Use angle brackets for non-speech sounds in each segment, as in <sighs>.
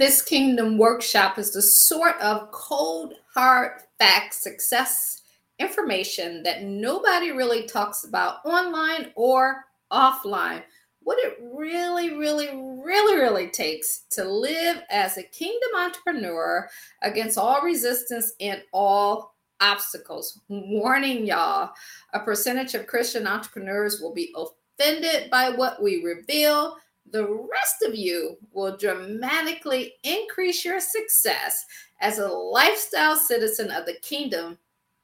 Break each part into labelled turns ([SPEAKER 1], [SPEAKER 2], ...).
[SPEAKER 1] This kingdom workshop is the sort of cold, hard fact success information that nobody really talks about online or offline. What it really, really, really, really takes to live as a kingdom entrepreneur against all resistance and all obstacles. Warning y'all, a percentage of Christian entrepreneurs will be offended by what we reveal the rest of you will dramatically increase your success as a lifestyle citizen of the kingdom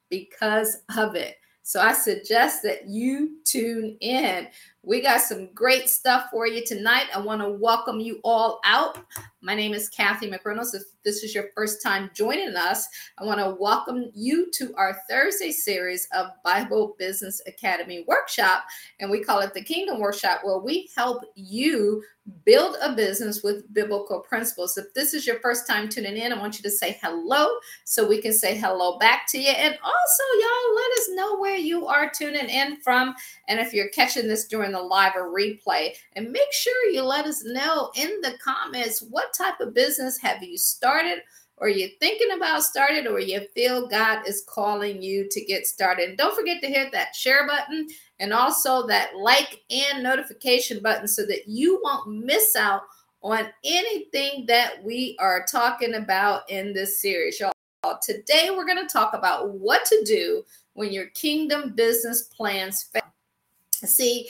[SPEAKER 1] because of it. So I suggest that you tune in. We got some great stuff for you tonight. I want to welcome you all out. My name is Kathy McReynolds. If this is your first time joining us, I want to welcome you to our Thursday series of Bible Business Academy workshop. And we call it the Kingdom Workshop, where we help you build a business with biblical principles. If this is your first time tuning in, I want you to say hello so we can say hello back to you. And also, y'all, let us know where you are tuning in from. And if you're catching this during the live or replay, and make sure you let us know in the comments what type of business have you started or you're thinking about starting or you feel God is calling you to get started. Don't forget to hit that share button and also that like and notification button so that you won't miss out on anything that we are talking about in this series. Y'all, today we're going to talk about what to do when your kingdom business plans fail. See,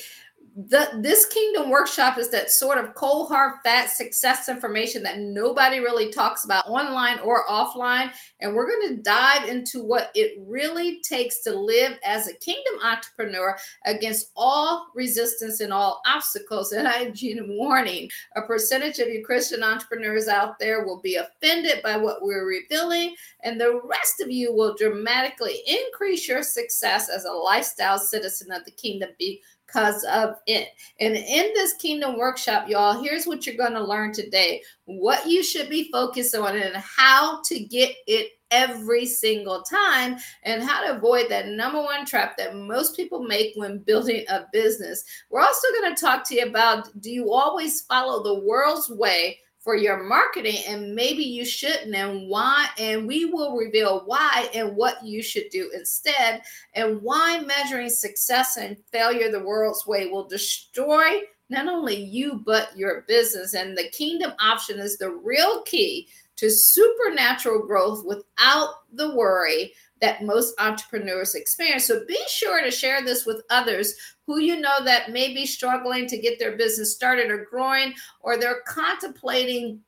[SPEAKER 1] the this kingdom workshop is that sort of cold hard fat success information that nobody really talks about online or offline. And we're going to dive into what it really takes to live as a kingdom entrepreneur against all resistance and all obstacles. And i give warning a percentage of you christian entrepreneurs out there will be offended by what we're revealing and the rest of you will dramatically increase your success as a lifestyle citizen of the kingdom. Be because of it. And in this kingdom workshop, y'all, here's what you're going to learn today what you should be focused on and how to get it every single time and how to avoid that number one trap that most people make when <laughs> building a business. We're also going to talk to you about do you always follow the world's way? For your marketing and maybe you shouldn't and why and we will reveal why and what you should do instead and why measuring success and failure the world's way will destroy not only you but your business and the kingdom option is the real key to supernatural growth without the worry that most entrepreneurs experience. So be sure to share this with others who you know that may be struggling to get their business started or growing, or they're contemplating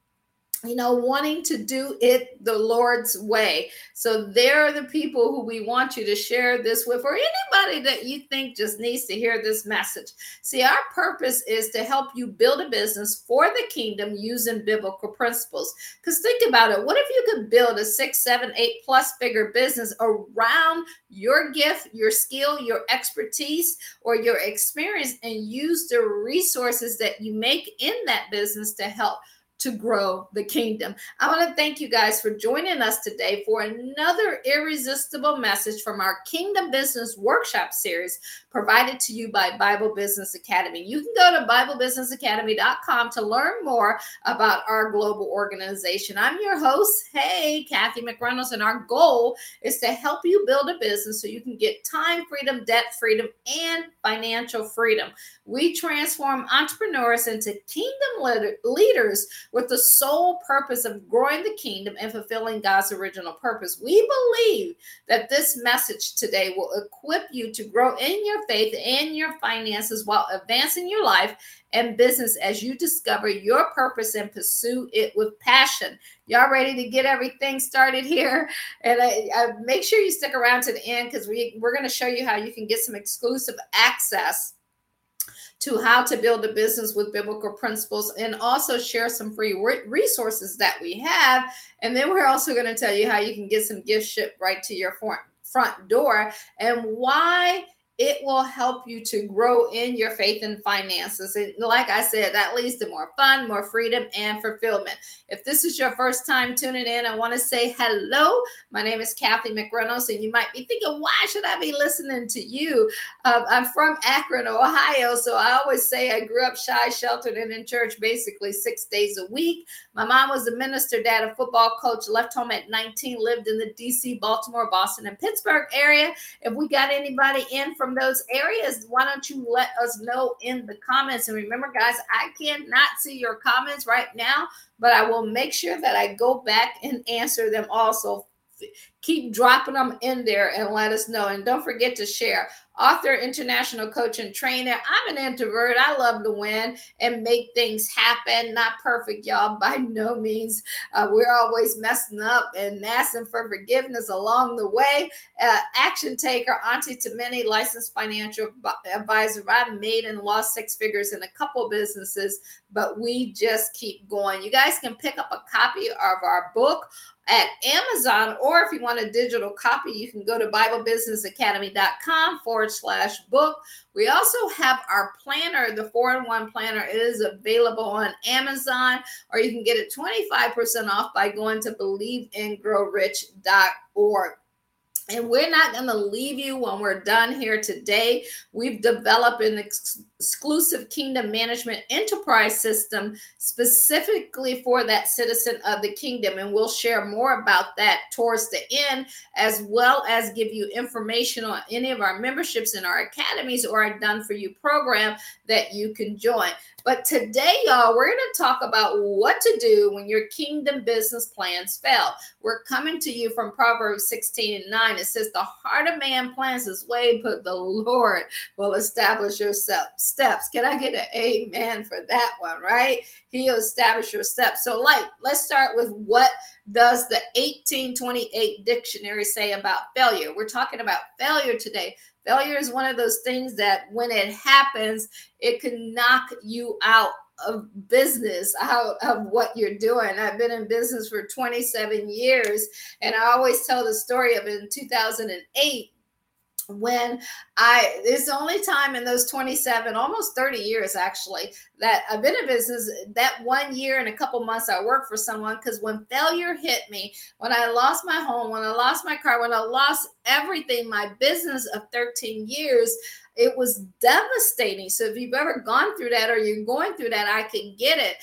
[SPEAKER 1] you know, wanting to do it the Lord's way. So there are the people who we want you to share this with, or anybody that you think just needs to hear this message. See, our purpose is to help you build a business for the kingdom using biblical principles. Because think about it what if you could build a six, seven, eight plus bigger business around your gift, your skill, your expertise, or your experience, and use the resources that you make in that business to help? To grow the kingdom. I want to thank you guys for joining us today for another irresistible message from our Kingdom Business Workshop series provided to you by Bible Business Academy. You can go to BibleBusinessAcademy.com to learn more about our global organization. I'm your host, hey, Kathy McReynolds, and our goal is to help you build a business so you can get time freedom, debt freedom, and financial freedom. We transform entrepreneurs into kingdom leaders with the sole purpose of growing the kingdom and fulfilling God's original purpose. We believe that this message today will equip you to grow in your faith and your finances while advancing your life and business as you discover your purpose and pursue it with passion. Y'all ready to get everything started here? And I, I make sure you stick around to the end because we, we're going to show you how you can get some exclusive access to how to build a business with biblical principles and also share some free resources that we have. And then we're also going to tell you how you can get some gift shipped right to your front, front door and why it will help you to grow in your faith and finances. And like I said, that leads to more fun, more freedom, and fulfillment. If this is your first time tuning in, I want to say hello. My name is Kathy McReynolds, and you might be thinking, why should I be listening to you? Uh, I'm from Akron, Ohio, so I always say I grew up shy, sheltered, and in church basically six days a week. My mom was a minister, dad, a football coach, left home at 19, lived in the DC, Baltimore, Boston, and Pittsburgh area. If we got anybody in from those areas, why don't you let us know in the comments? And remember, guys, I cannot see your comments right now, but I will make sure that I go back and answer them also keep dropping them in there and let us know. And don't forget to share author, international coach, and trainer. I'm an introvert. I love to win and make things happen. Not perfect, y'all, by no means. Uh, we're always messing up and asking for forgiveness along the way. Uh, action taker, auntie to many, licensed financial advisor. I've made and lost six figures in a couple businesses, but we just keep going. You guys can pick up a copy of our book at Amazon, or if you want a digital copy, you can go to BibleBusinessAcademy.com forward slash book. We also have our planner, the four in one planner is available on Amazon, or you can get it 25% off by going to believeandgrowrich.org. And we're not going to leave you when we're done here today. We've developed an ex- exclusive kingdom management enterprise system specifically for that citizen of the kingdom. And we'll share more about that towards the end, as well as give you information on any of our memberships in our academies or our Done For You program that you can join. But today, y'all, we're going to talk about what to do when your kingdom business plans fail. We're coming to you from Proverbs 16 and 9. It says, The heart of man plans his way, but the Lord will establish your steps. Can I get an amen for that one, right? He'll establish your steps. So, like, let's start with what does the 1828 dictionary say about failure? We're talking about failure today. Failure is one of those things that when it happens, it can knock you out of business, out of what you're doing. I've been in business for 27 years, and I always tell the story of in 2008 when I it's the only time in those 27, almost 30 years actually, that I've been in business. That one year and a couple months I worked for someone because when failure hit me, when I lost my home, when I lost my car, when I lost everything, my business of 13 years, it was devastating. So if you've ever gone through that or you're going through that, I can get it.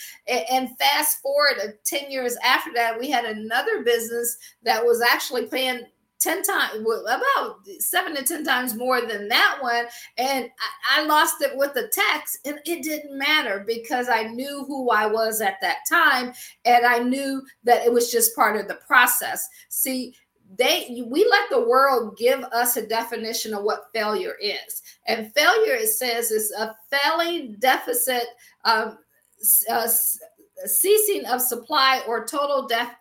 [SPEAKER 1] And fast forward 10 years after that, we had another business that was actually paying 10 times about seven to 10 times more than that one and I, I, lost it with the text, and it didn't matter because i knew who i was at that time and i knew that it was just part of the process. See they we let the world give us a definition of what failure is and failure it says is a failing deficit um, uh, ceasing of supply or total def-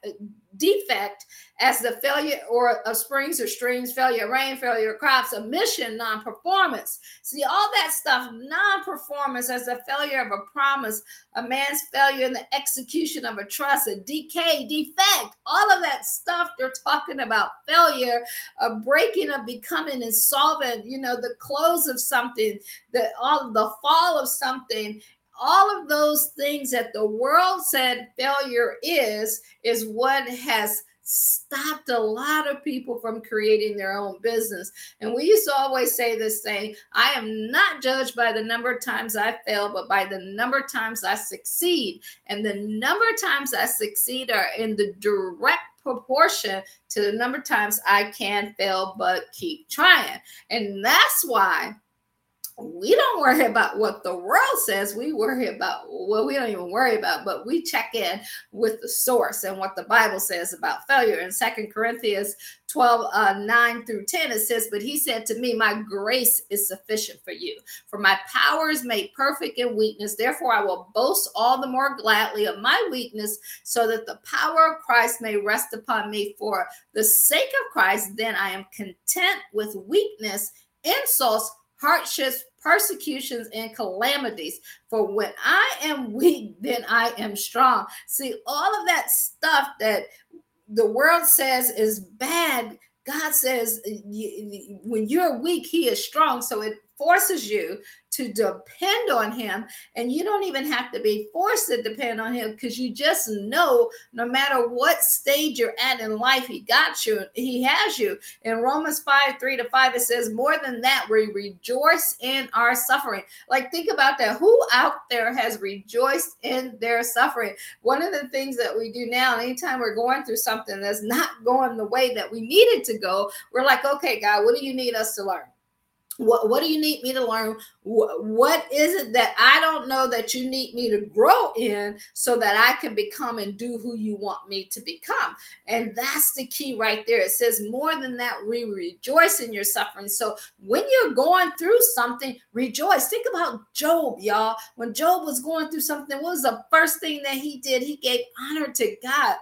[SPEAKER 1] defect as the failure or of springs or streams, failure rain, failure crops, omission, non-performance. See, all that stuff, non-performance as a failure of a promise, a man's failure in the execution of a trust, a decay, defect, all of that stuff they're talking about failure, a breaking of becoming insolvent, you know, the close of something, the all the fall of something all of those things that the world said failure is is what has stopped a lot of people from creating their own business. And we used to always say this thing I am not judged by the number of times I fail, but by the number of times I succeed. And the number of times I succeed are in the direct proportion to the number of times I can fail, but keep trying. And that's why we don't worry about what the world says. We worry about what well, we don't even worry about, but we check in with the source and what the Bible says about failure. In Second Corinthians 12, uh, 9 through 10, it says, But he said to me, My grace is sufficient for you, for my power is made perfect in weakness. Therefore, I will boast all the more gladly of my weakness, so that the power of Christ may rest upon me. For the sake of Christ, then I am content with weakness, insults hardships, persecutions, and calamities. For when I am <laughs> weak, then I am strong. See, all of that stuff that the world says is bad God says when you're weak, He is strong. So it forces you to depend on him. And you don't even have to be forced to depend on him because you just know no matter what stage you're at in life he got you he has you. In romans 5 3 to 5 it says more than that we rejoice in our suffering. Like think about that. Who out there has rejoiced in their suffering? One of the things that we do now anytime we're going through something that's not going the way that we need it to go we're like okay god what do you need us to learn what, what do you need me to learn? What, what is it that I don't know that you need me to grow in so that I can become and do who you want me to become? And that's the key right there. It says, more than that, we rejoice in your suffering. So when you're going through something, rejoice. Think about Job, y'all. When Job was going through something, what was the first thing that he did? He gave honor to God.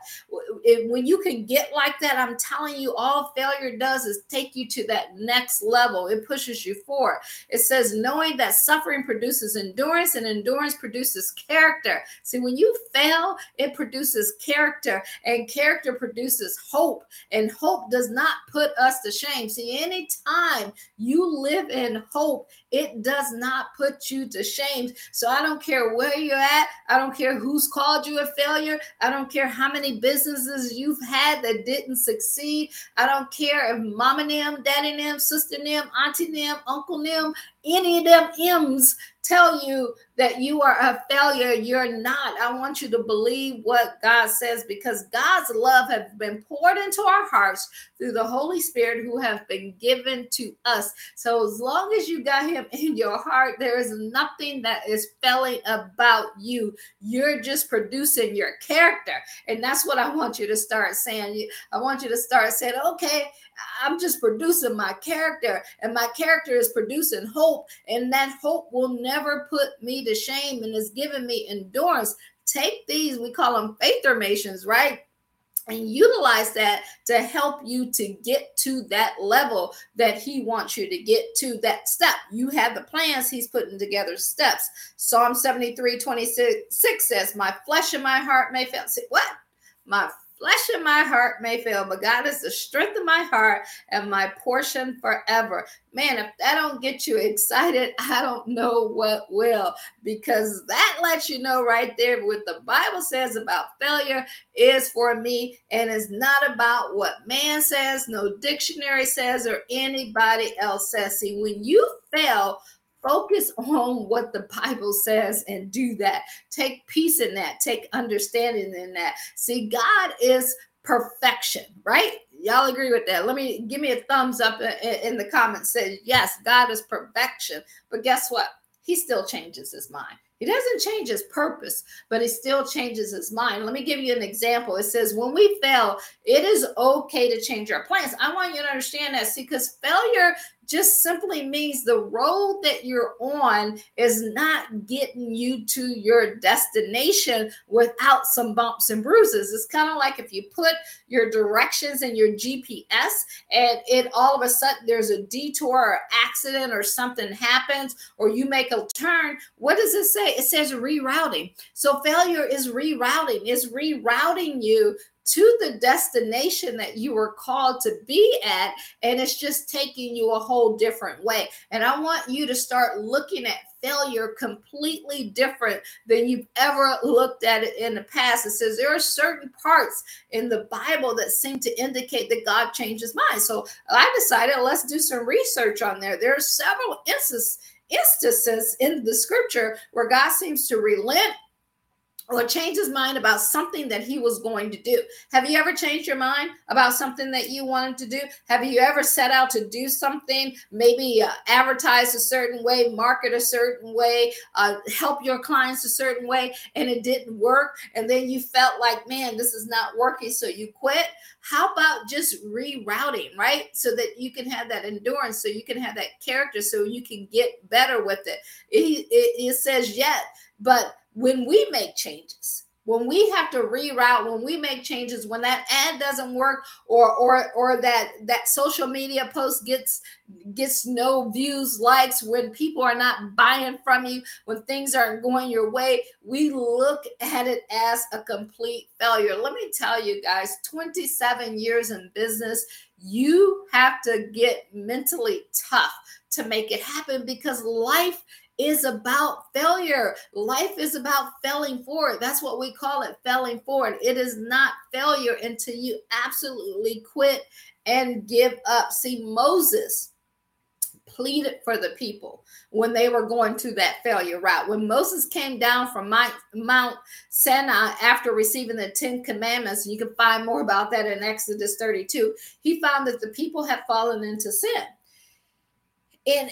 [SPEAKER 1] When you can get like that, I'm telling you, all failure does is take you to that next level. It pushes you forward. It says, knowing that suffering produces endurance and endurance produces character. See, when you fail, it produces character, and character produces hope, and hope does not put us to shame. See, anytime you live in hope, it does not put you to shame. So I don't care where you're at. I don't care who's called you a failure. I don't care how many businesses you've had that didn't succeed. I don't care if mama them, daddy them, sister them, auntie them, uncle them, any of them M's tell you that you are a failure, you're not. I want you to believe what God says because God's love has been poured into our hearts through the Holy Spirit who have been given to us. So as long as you got him <laughs> in your heart, there is nothing that is failing about you. You're just producing your character. And that's what I want you to start saying. I want you to start saying, okay, I'm just producing my character, and my character is producing hope, and that hope will never put me to shame and is giving me endurance. Take these, we call them faith formations, right? and utilize that to help you to get to that level that he wants you to get to that step you have the plans he's putting together steps psalm 73 26 says my flesh and my heart may fail See, what my Flesh in my heart may fail, but God is the strength of my heart and my portion forever. Man, if that don't get you excited, <laughs> I don't know what will, because that lets you know right there what the Bible says about failure is for me and is not about what man says, no dictionary says, or anybody else says. See, when you fail, Focus on what the Bible says and do that. Take peace in that, take understanding in that. See, God is perfection, right? Y'all agree with that? Let me give me a thumbs up in, the comments. Say, yes, God is perfection. But guess what? He still changes his mind. He doesn't change his purpose, but he still changes his mind. Let me give you an example. It says, when we fail, it is okay to change our plans. I want you to understand that. See, because failure just simply means the road that you're on is not getting you to your destination without some bumps and bruises. It's kind of like if you put your directions in your GPS and it all of a sudden there's a detour or accident or something happens or you make a turn. What does it say? It says rerouting. So failure is rerouting, is rerouting you to the destination that you were called to be at and it's just taking you a whole different way. And i want you to start looking at failure completely different than you've ever looked at it in the past. It says there are certain parts in the bible that seem to indicate that god changes mind so i decided let's do some research on there. There are several instances instances in the scripture where god seems to relent or change his mind about something that he was going to do. Have you ever changed your mind about something that you wanted to do? Have you ever set out to do something, maybe uh, advertise a certain way, market a certain way, uh, help your clients a certain way, and it didn't work? And then you felt like, man, this is not working, so you quit? How about just rerouting, right? So that you can have that endurance, so you can have that character, so you can get better with it. It, it, it says, yet, but when we make changes, when we have to reroute when we make changes when that ad doesn't work or or or that that social media post gets gets no views likes when people are not buying from you when things aren't going your way we look at it as a complete failure. Let me tell you guys 27 years in business you have to get mentally tough to make it happen because life is about failure. Life is about failing forward. That's what we call it, failing forward. It is not failure until you absolutely quit and give up. See, Moses pleaded for the people when they were going to that failure route. When Moses came down from Mount Sinai after receiving the Ten Commandments, and you can find more about that in Exodus 32, he found that the people had fallen into sin and,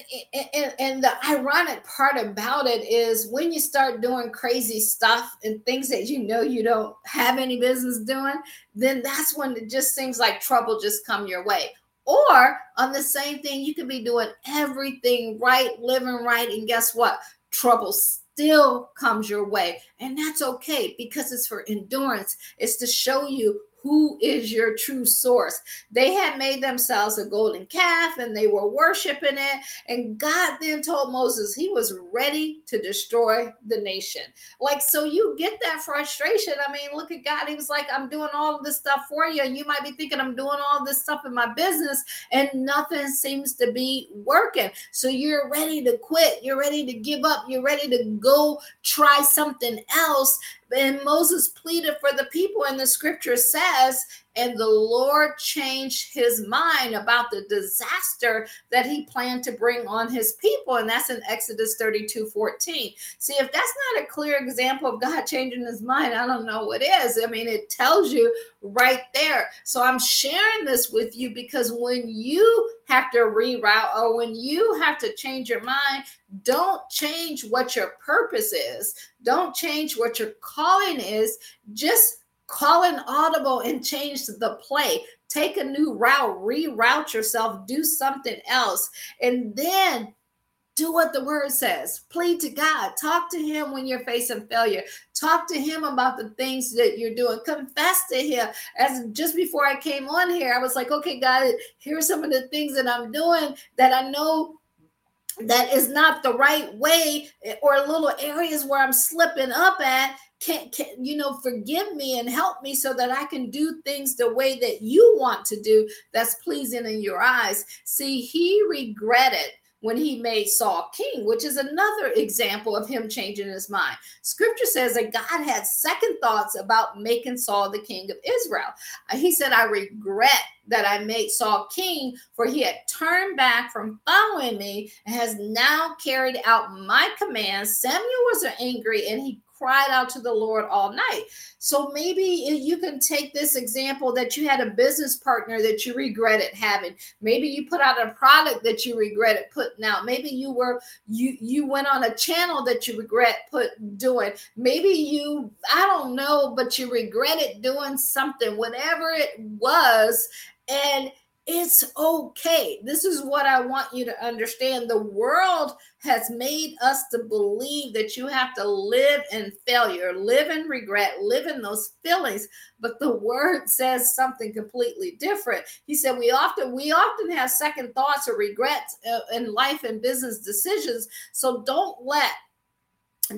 [SPEAKER 1] and and the ironic part about it is when you start doing crazy stuff and things that you know you don't have any business doing then that's when it just seems like trouble just come your way. Or on the same thing you could be doing everything right living right and guess what? Trouble still comes your way. And that's okay because it's for endurance. It's to show you who is your true source. They had made themselves a golden calf and they were worshiping it. And God then told Moses he was ready to destroy the nation. Like, so you get that frustration. I mean, look at God. He was like, I'm doing all of this stuff for you. And you might be thinking, I'm doing all this stuff in my business and nothing seems to be working. So you're ready to quit. You're ready to give up. You're ready to go try something else and Moses pleaded for the people, and the scripture says and the Lord changed his mind about the disaster that he planned to bring on his people. And that's in Exodus 32 14. See, if that's not a clear example of God <laughs> changing his mind, I don't know what is. I mean, it tells you right there. So I'm sharing this with you because when you have to reroute or when you have to change your mind, don't change what your purpose is, don't change what your calling is. Just Call an audible and change the play. Take a new route, reroute yourself, do something else, and then do what the word says. Plead to God. Talk to Him when you're facing failure. Talk to Him about the things that you're doing. Confess to Him. As just before I came on here, I was like, okay, God, here's some of the things that I'm doing that I know that is not the right way or little areas where I'm slipping up at can, can you know forgive me and help me so that i can do things the way that you want to do that's pleasing in your eyes see he regretted when he made Saul king, which is another example of him changing his mind. Scripture says that God had second thoughts about making Saul the king of Israel. Uh, he said, I regret that I made Saul king, for he had turned back from following me and has now carried out my commands. Samuel was angry and he cried out to the Lord all night. So maybe you can take this example that you had a business partner that you regretted having. Maybe you put out a product that you regretted putting out. Maybe you were you you went on a channel that you regret put doing. Maybe you I don't know, but you regretted doing something, whatever it was, and it's okay. This is what I want you to understand. The world has made us to believe that you have to live in failure, live in regret, live in those feelings, but the word says something completely different. He said we often we often have second thoughts or regrets uh, in life and business decisions. So don't let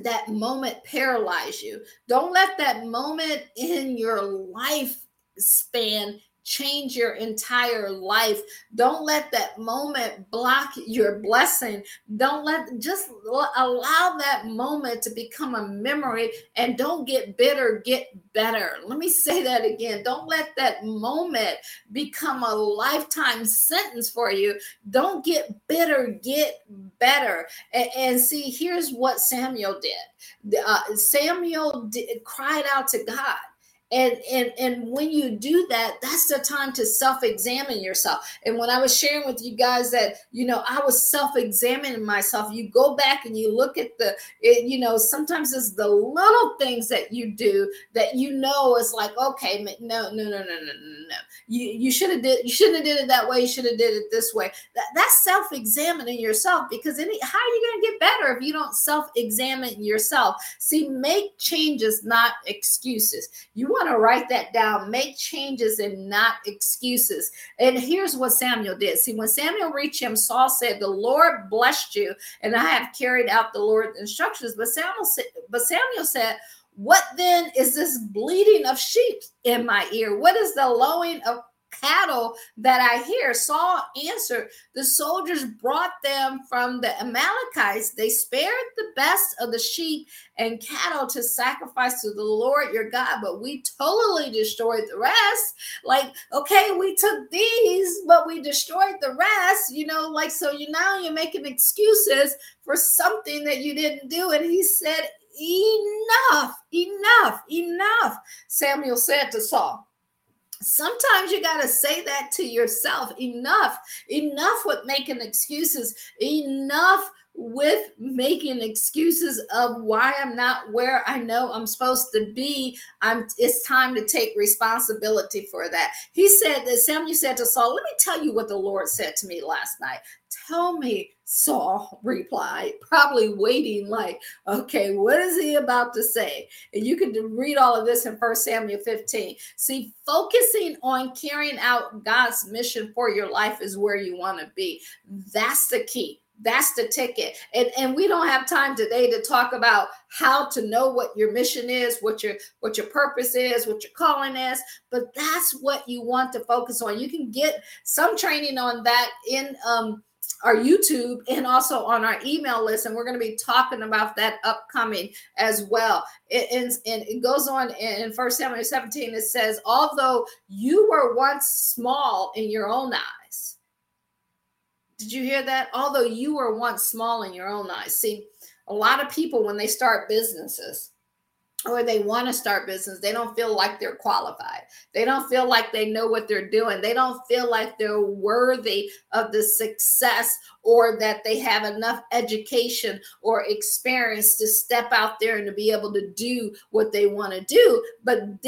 [SPEAKER 1] that moment paralyze you. Don't let that moment in your life span change your entire life. Don't let that moment block your blessing. Don't let just allow that moment to become a memory and don't get bitter, get better. Let me say that again. Don't let that moment become a lifetime sentence for you. Don't get bitter, get better. And, and see, here's what Samuel did. Uh, Samuel did, cried out to God and and and when you do that that's the time to self-examine yourself. And when i was sharing with you guys that you know i was self-examining myself you go back and you look at the it, you know sometimes it's the little things that you do that you know is like okay no no no no no no no. You you should have did you shouldn't have did it that way you should have did it this way. That, that's self-examining yourself because any how are you going to get better if you don't self-examine yourself? See make changes not excuses. You want to write that down make changes and not excuses. And here's what samuel did. See when samuel reached him saul said the lord blessed you and i have carried out the lord's instructions. But samuel said but samuel said what then is this bleating of sheep in my ear? What is the lowing of cattle that I hear? Saul answered, The soldiers brought them from the Amalekites. They spared the best of the sheep and cattle to sacrifice to the Lord your God, but we totally destroyed the rest. Like, okay, we took these, but we destroyed the rest, you know, like, so you now you're making excuses for something that you didn't do. And he said, Enough, enough, enough, Samuel said to Saul. Sometimes you got to say that to yourself. Enough, enough with making excuses. Enough with making excuses of why I'm not where I know I'm supposed to be. I'm it's time to take responsibility for that. He said that Samuel said to Saul, Let me tell you what the Lord said to me last night. Tell me, Saul replied, probably waiting, like, okay, what is he about to say? And you can read all of this in First Samuel 15. See, focusing on carrying out God's mission for your life is where you want to be. That's the key that's the ticket and and we don't have time today to talk about how to know what your mission is what your what your purpose is what your calling is but that's what you want to focus on you can get some training on that in um our YouTube and also on our email list. And we're going to be talking about that upcoming as well. It, and, and it goes on in First Samuel 17, it says, Although you were once small in your own eyes, did you hear that? Although you were once small in your own eyes. See, a lot of people, when they start businesses, or they want to start business they don't feel like they're qualified. They don't feel like they know what they're doing. They don't feel like they're worthy of the success or that they have enough education or experience to step out there and to be able to do what they want to do. But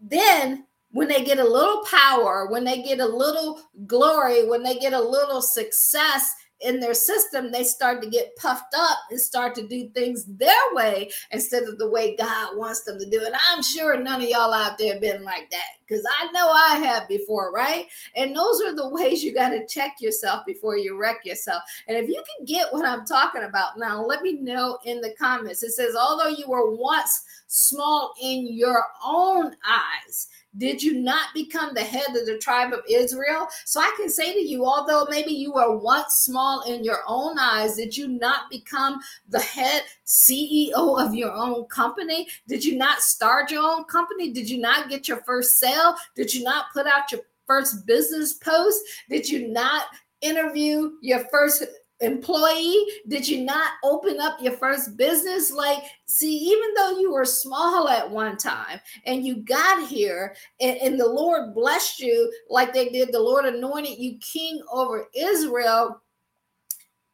[SPEAKER 1] then when they get a little power, when they get a little glory, when they get a little success in their system, they start to get puffed up and start to do things their way instead of the way God wants them to do it. I'm sure none of y'all out there been like that because I know I have before, right? And those are the ways you got to check yourself before you wreck yourself. And if you can get what I'm talking about now, let me know in the comments. It says, although you were once small in your own eyes, did you not become the head of the tribe of Israel? So I can say to you, although maybe you were once small in your own eyes, did you not become the head CEO of your own company? Did you not start your own company? Did you not get your first sale? Did you not put out your first business post? Did you not interview your first employee? Did you not open up your first business? Like, see, even though you were small at one time and you got here and, and, the Lord blessed you, like they did, the Lord anointed you king over Israel,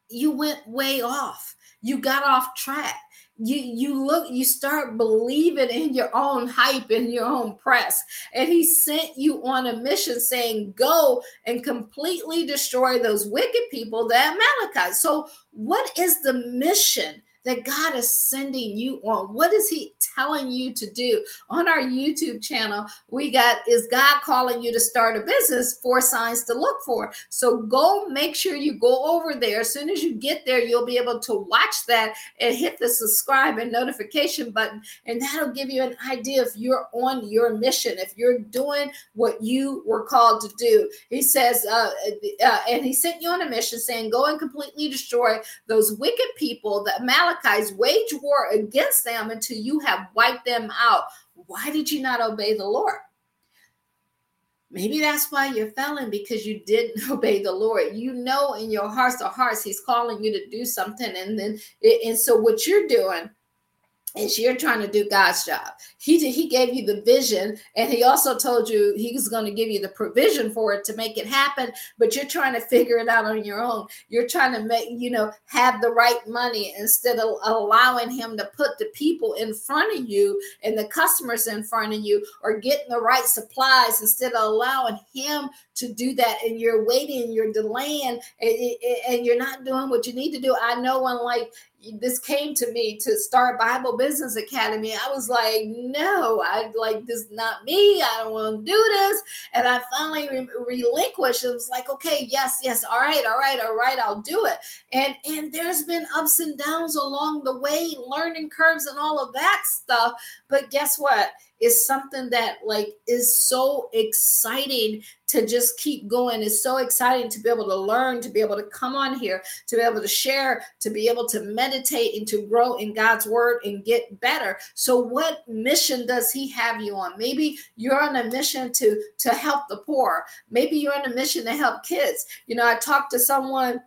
[SPEAKER 1] you went way off. You got off track you you look you start believing in your own hype in your own press. And he sent you on a mission saying go and completely destroy those wicked people the amalekites. So what is the mission that God is sending you on? What is He telling you to do? On our YouTube channel, we got Is God calling you to start a business? Four signs to look for. So go make sure you go over there. As soon as you get there, you'll be able to watch that and hit the subscribe and notification button. And that'll give you an idea if you're on your mission, if you're doing what you were called to do. He says, uh, uh, and He sent you on a mission saying, Go and completely destroy those wicked people, the Amalekites Amalekites, wage war against them until you have wiped them out. Why did you not obey the Lord? Maybe that's why you're failing because you didn't <laughs> obey the Lord. You know in your hearts of hearts, He's calling you to do something. And then, and so what you're doing and you're trying to do God's job. He did, he gave you the vision, and he also told you he was going to give you the provision for it to make it happen. But you're trying to figure it out on your own. You're trying to make you know have the right money instead of allowing him to put the people in front of you and the customers in front of you, or getting the right supplies instead of allowing him to do that. And you're waiting, you're delaying, and, and you're not doing what you need to do. I know when like this came to me to start Bible Business Academy. I was like, no, I like this not me. I don't want to do this. And I finally re- relinquished. It was like, okay, yes, yes, all right, all right, all right, I'll do it. And and there's been ups and downs along the way, learning curves and all of that stuff. But guess what? Is something that like is so exciting to just keep going. It's so exciting to be able to learn to be able to come on here to be able to share to be able to meditate and to grow in god's word and get better. So what mission does he have you on? Maybe you're on a mission to to help the poor. Maybe you're on a mission to help kids. You know i talked to someone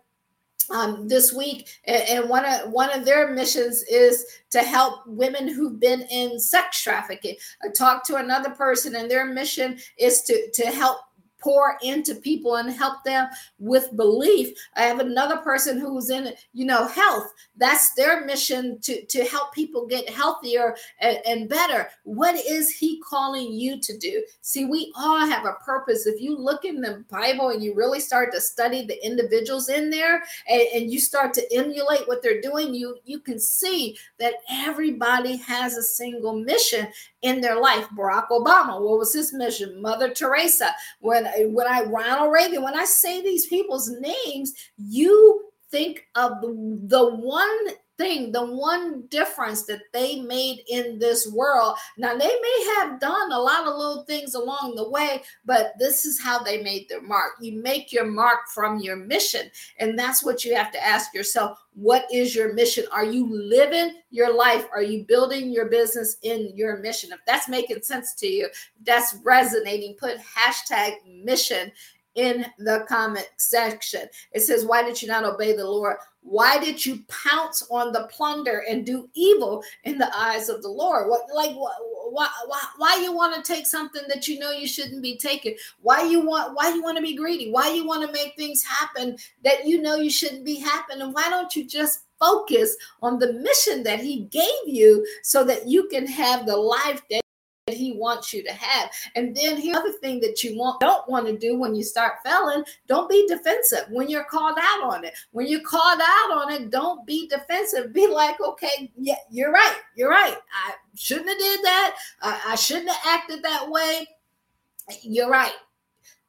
[SPEAKER 1] um, this week, and one of one of their missions is to help women who've been in sex trafficking. I talked to another person, and their mission is to to help pour into people and help them with belief. I have another person who's in, you know, health. That's their mission to, to help people get healthier and, and better. What is he calling you to do? See, we all have a purpose. If you look in the Bible and you really start to study the individuals in there and, and you start to emulate what they're doing, you you can see that everybody has a single mission in their life. Barack Obama, what was his mission? Mother Teresa. When when I Ronald Reagan, when I say these people's names, you think of the, the one thing, the one difference that they made in this world. Now, they may have done a lot of little things along the way, but this is how they made their mark. You make your mark from your mission. And that's what you have to ask yourself what is your mission? Are you living your life? Are you building your business in your mission? If that's making sense to you, that's resonating, put hashtag mission in the comment section. It says, Why did you not obey the Lord? Why did you pounce on the plunder and do evil in the eyes of the Lord? What like why why, why you want to take something that you know you shouldn't be taking? Why you want why you want to be greedy? Why you want to make things happen that you know you shouldn't be happening? Why don't you just focus on the mission that he gave you so that you can have the life that that he wants you to have. And then here's other thing that you want don't want to do when you start failing, don't be defensive when you're called out on it. When you're called out on it, don't be defensive. Be like, okay, yeah, you're right. You're right. I shouldn't have did that. I, I shouldn't have acted that way. You're right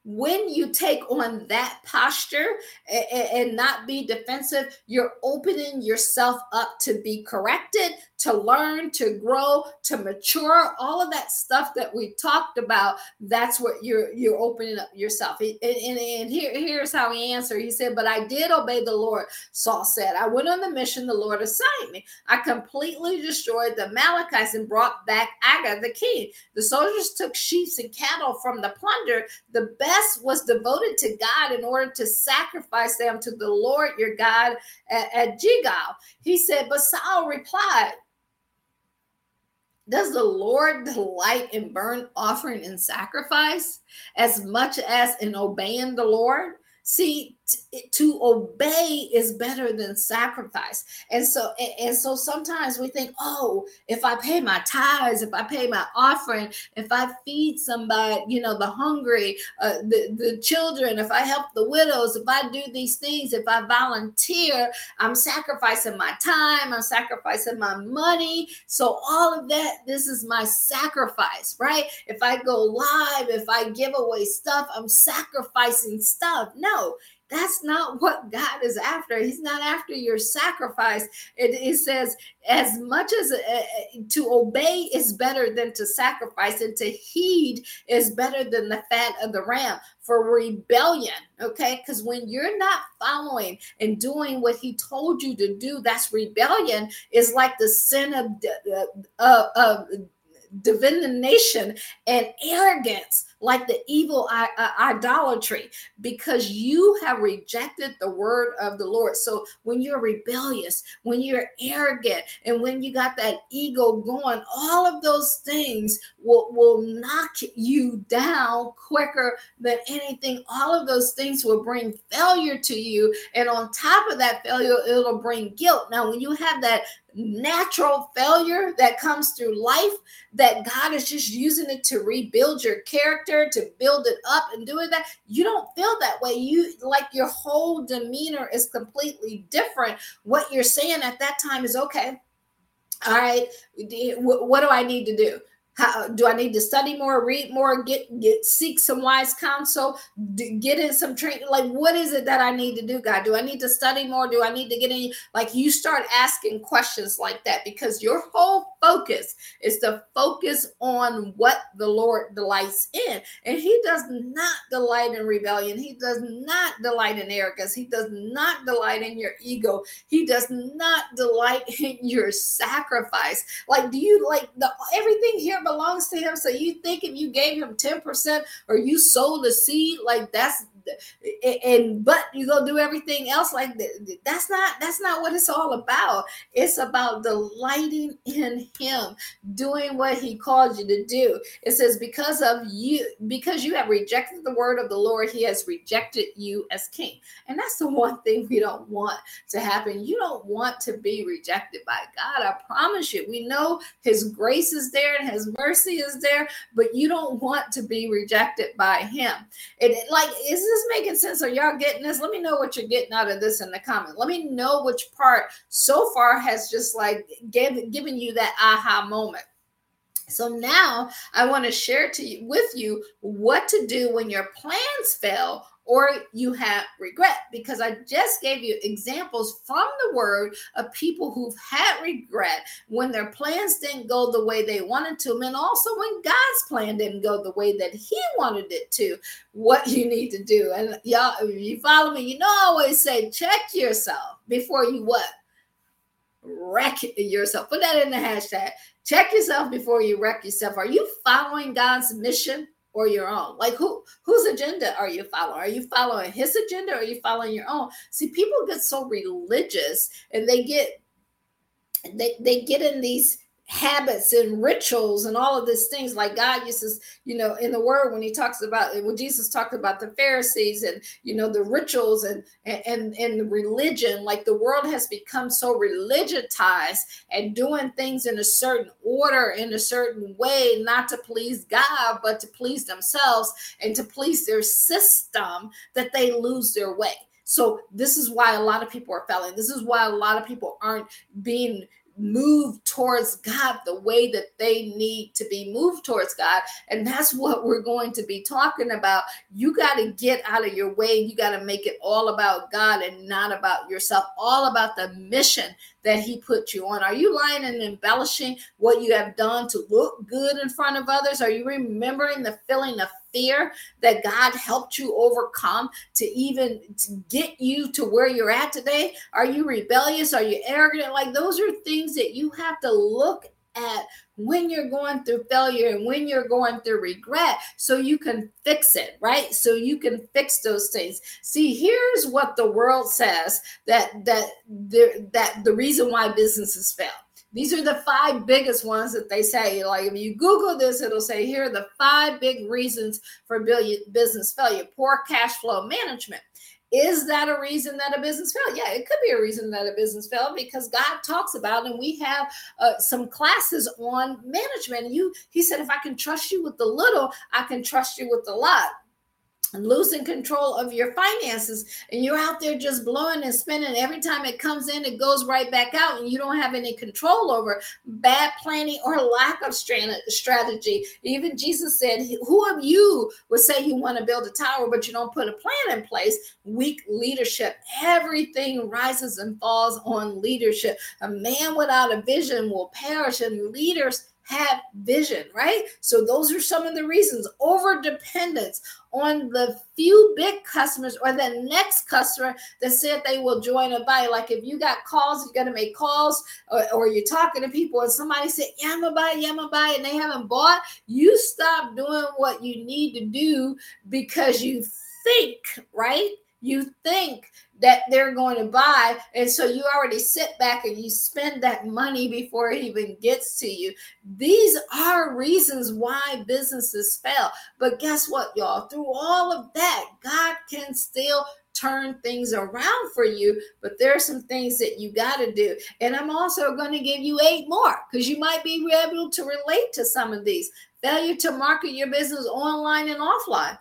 [SPEAKER 1] when you take on that posture and, and, not be defensive, you're opening yourself up to be corrected, to learn, to grow, to mature, all of that stuff that we talked about. That's what you're you're opening up yourself. And, and, and here, here's how he answered. He said, But I did obey the Lord. Saul said, I went on the mission the Lord assigned me. I completely destroyed the Amalekites and brought back Agag the king. The soldiers took sheep and cattle from the plunder. The best was devoted to God in order to sacrifice them to the Lord your God at, at Gilgal. He said, but Saul replied, does the Lord delight in burnt offering and sacrifice as much as in obeying the Lord? See, to obey is better than sacrifice. And so and so sometimes we think, "Oh, if I pay my tithes, if I pay my offering, if I feed somebody, you know, the hungry, uh, the the children, if I help the widows, if I do these things, if I volunteer, I'm sacrificing my time, I'm sacrificing my money. So all of that this is my sacrifice, right? If I go live, if I give away stuff, I'm sacrificing stuff. No, no, that's not what God is after. He's not after your sacrifice. It, it says, as much as uh, uh, to obey is better than to sacrifice, and to heed is better than the fat of the ram for rebellion. Okay, because when you're not following and doing what He told you to do, that's rebellion. Is like the sin of uh, uh, divination and arrogance like the evil I- uh, idolatry because you have rejected the word of the lord. So when you're rebellious when you're arrogant and when you got that ego going all of those things will, will knock you down quicker than anything. All of those things will bring failure to you. And on top of that failure it'll bring guilt. Now when you have that natural failure that comes through life that God is just using it to rebuild your character, to build it up and doing that. You don't feel that way. You like your whole demeanor is completely different. What you're saying at that time is okay. All right, what do I need to do? How do I need to study more, read more, get get seek some wise counsel, get in some training? Like, what is it that I need to do, God? Do I need to study more? Do I need to get in? Like, you start asking questions like that because your whole focus is to focus on what the Lord delights in, and He does not delight in rebellion. He does not delight in arrogance. He does not delight in your ego. He does not delight <laughs> in your sacrifice. Like, do you like the everything here? belongs to him. So you think if you gave him 10% or you sold a seed, like that's and but you go do everything else like that's not that's not what it's all about. It's about delighting in him doing what he called you to do. It says because of you because you have rejected the word of the lord he has rejected you as king. And that's the one thing we don't want to happen. You don't want to be rejected by god i promise you. We know his grace is there and his mercy is there but you don't want to be rejected by him. It like is this making sense? Are y'all getting this? Let me know what you're getting out of this in the comment. Let me know which part so far has just like gave, given you that aha moment. So now I want to share to you with you what to do when your plans fail or you have regret because I just gave you examples from the word of people who've had regret when their plans didn't go the way they wanted to, and also when God's plan didn't go the way that He wanted it to. What you need to do, and y'all, if you follow me, you know I always say check yourself before you what wreck yourself. Put that in the hashtag. Check yourself before you wreck yourself. Are you following God's mission? Or your own. Like who whose agenda are you following? Are you following his agenda or are you following your own? See people get so religious and they get they they get in these habits and rituals and all of these things. Like god uses you know in the word when he talks about when jesus talked about the pharisees and you know the rituals and and and the religion like the world has become so religitized and doing things in a certain order in a certain way not to please god but to please themselves and to please their system that they lose their way. So this is why a lot of people are failing. This is why a lot of people aren't being move towards God the way that they need to be moved towards God. And that's what we're going to be talking about. You got to get out of your way. You got to make it all about God and not about yourself, all about the mission that He put you on. Are you lying and embellishing what you have done to look good in front of others? Are you remembering the feeling of fear that God helped you overcome to even to get you to where you're at today? Are you rebellious? Are you arrogant? Like those are things that you have to look at when you're going through failure and when you're going through regret so you can fix it right so you can fix those things see here's what the world says that that the, that the reason why businesses fail these are the five biggest ones that they say. Like if you Google this, it'll say here are the five big reasons for business failure: poor cash flow management. Is that a reason that a business failed? Yeah, it could be a reason that a business failed because God talks about, and we have uh, some classes on management. You, He said, if I can trust you with the little, I can trust you with the lot losing control of your finances and you're out there just blowing and spending every time it comes in it goes right back out and you don't have any control over bad planning or lack of strategy. Even jesus said who of you would say you want to build a tower but you don't put a plan in place? Weak leadership. Everything rises and falls on leadership. A man without a vision will perish and leaders have vision, right? So those are some of the reasons. Over dependence on the few big customers or the next customer that said they will join a buy. Like if you got calls, you're gonna make calls, or, or you're talking to people, and somebody said, "Yeah, I'm gonna buy, yeah, I'm gonna buy," and they haven't bought. You stop doing what you need to do because you think, right? You think that they're going to buy. And so you already sit back and you spend that money before it even gets to you. These are reasons why businesses fail. But guess what, y'all? Through all of that, God can still turn things around for you, but there are some things that you got to do. And I'm also going to give you eight more because you might be able to relate to some of these. Failure to market your business online and offline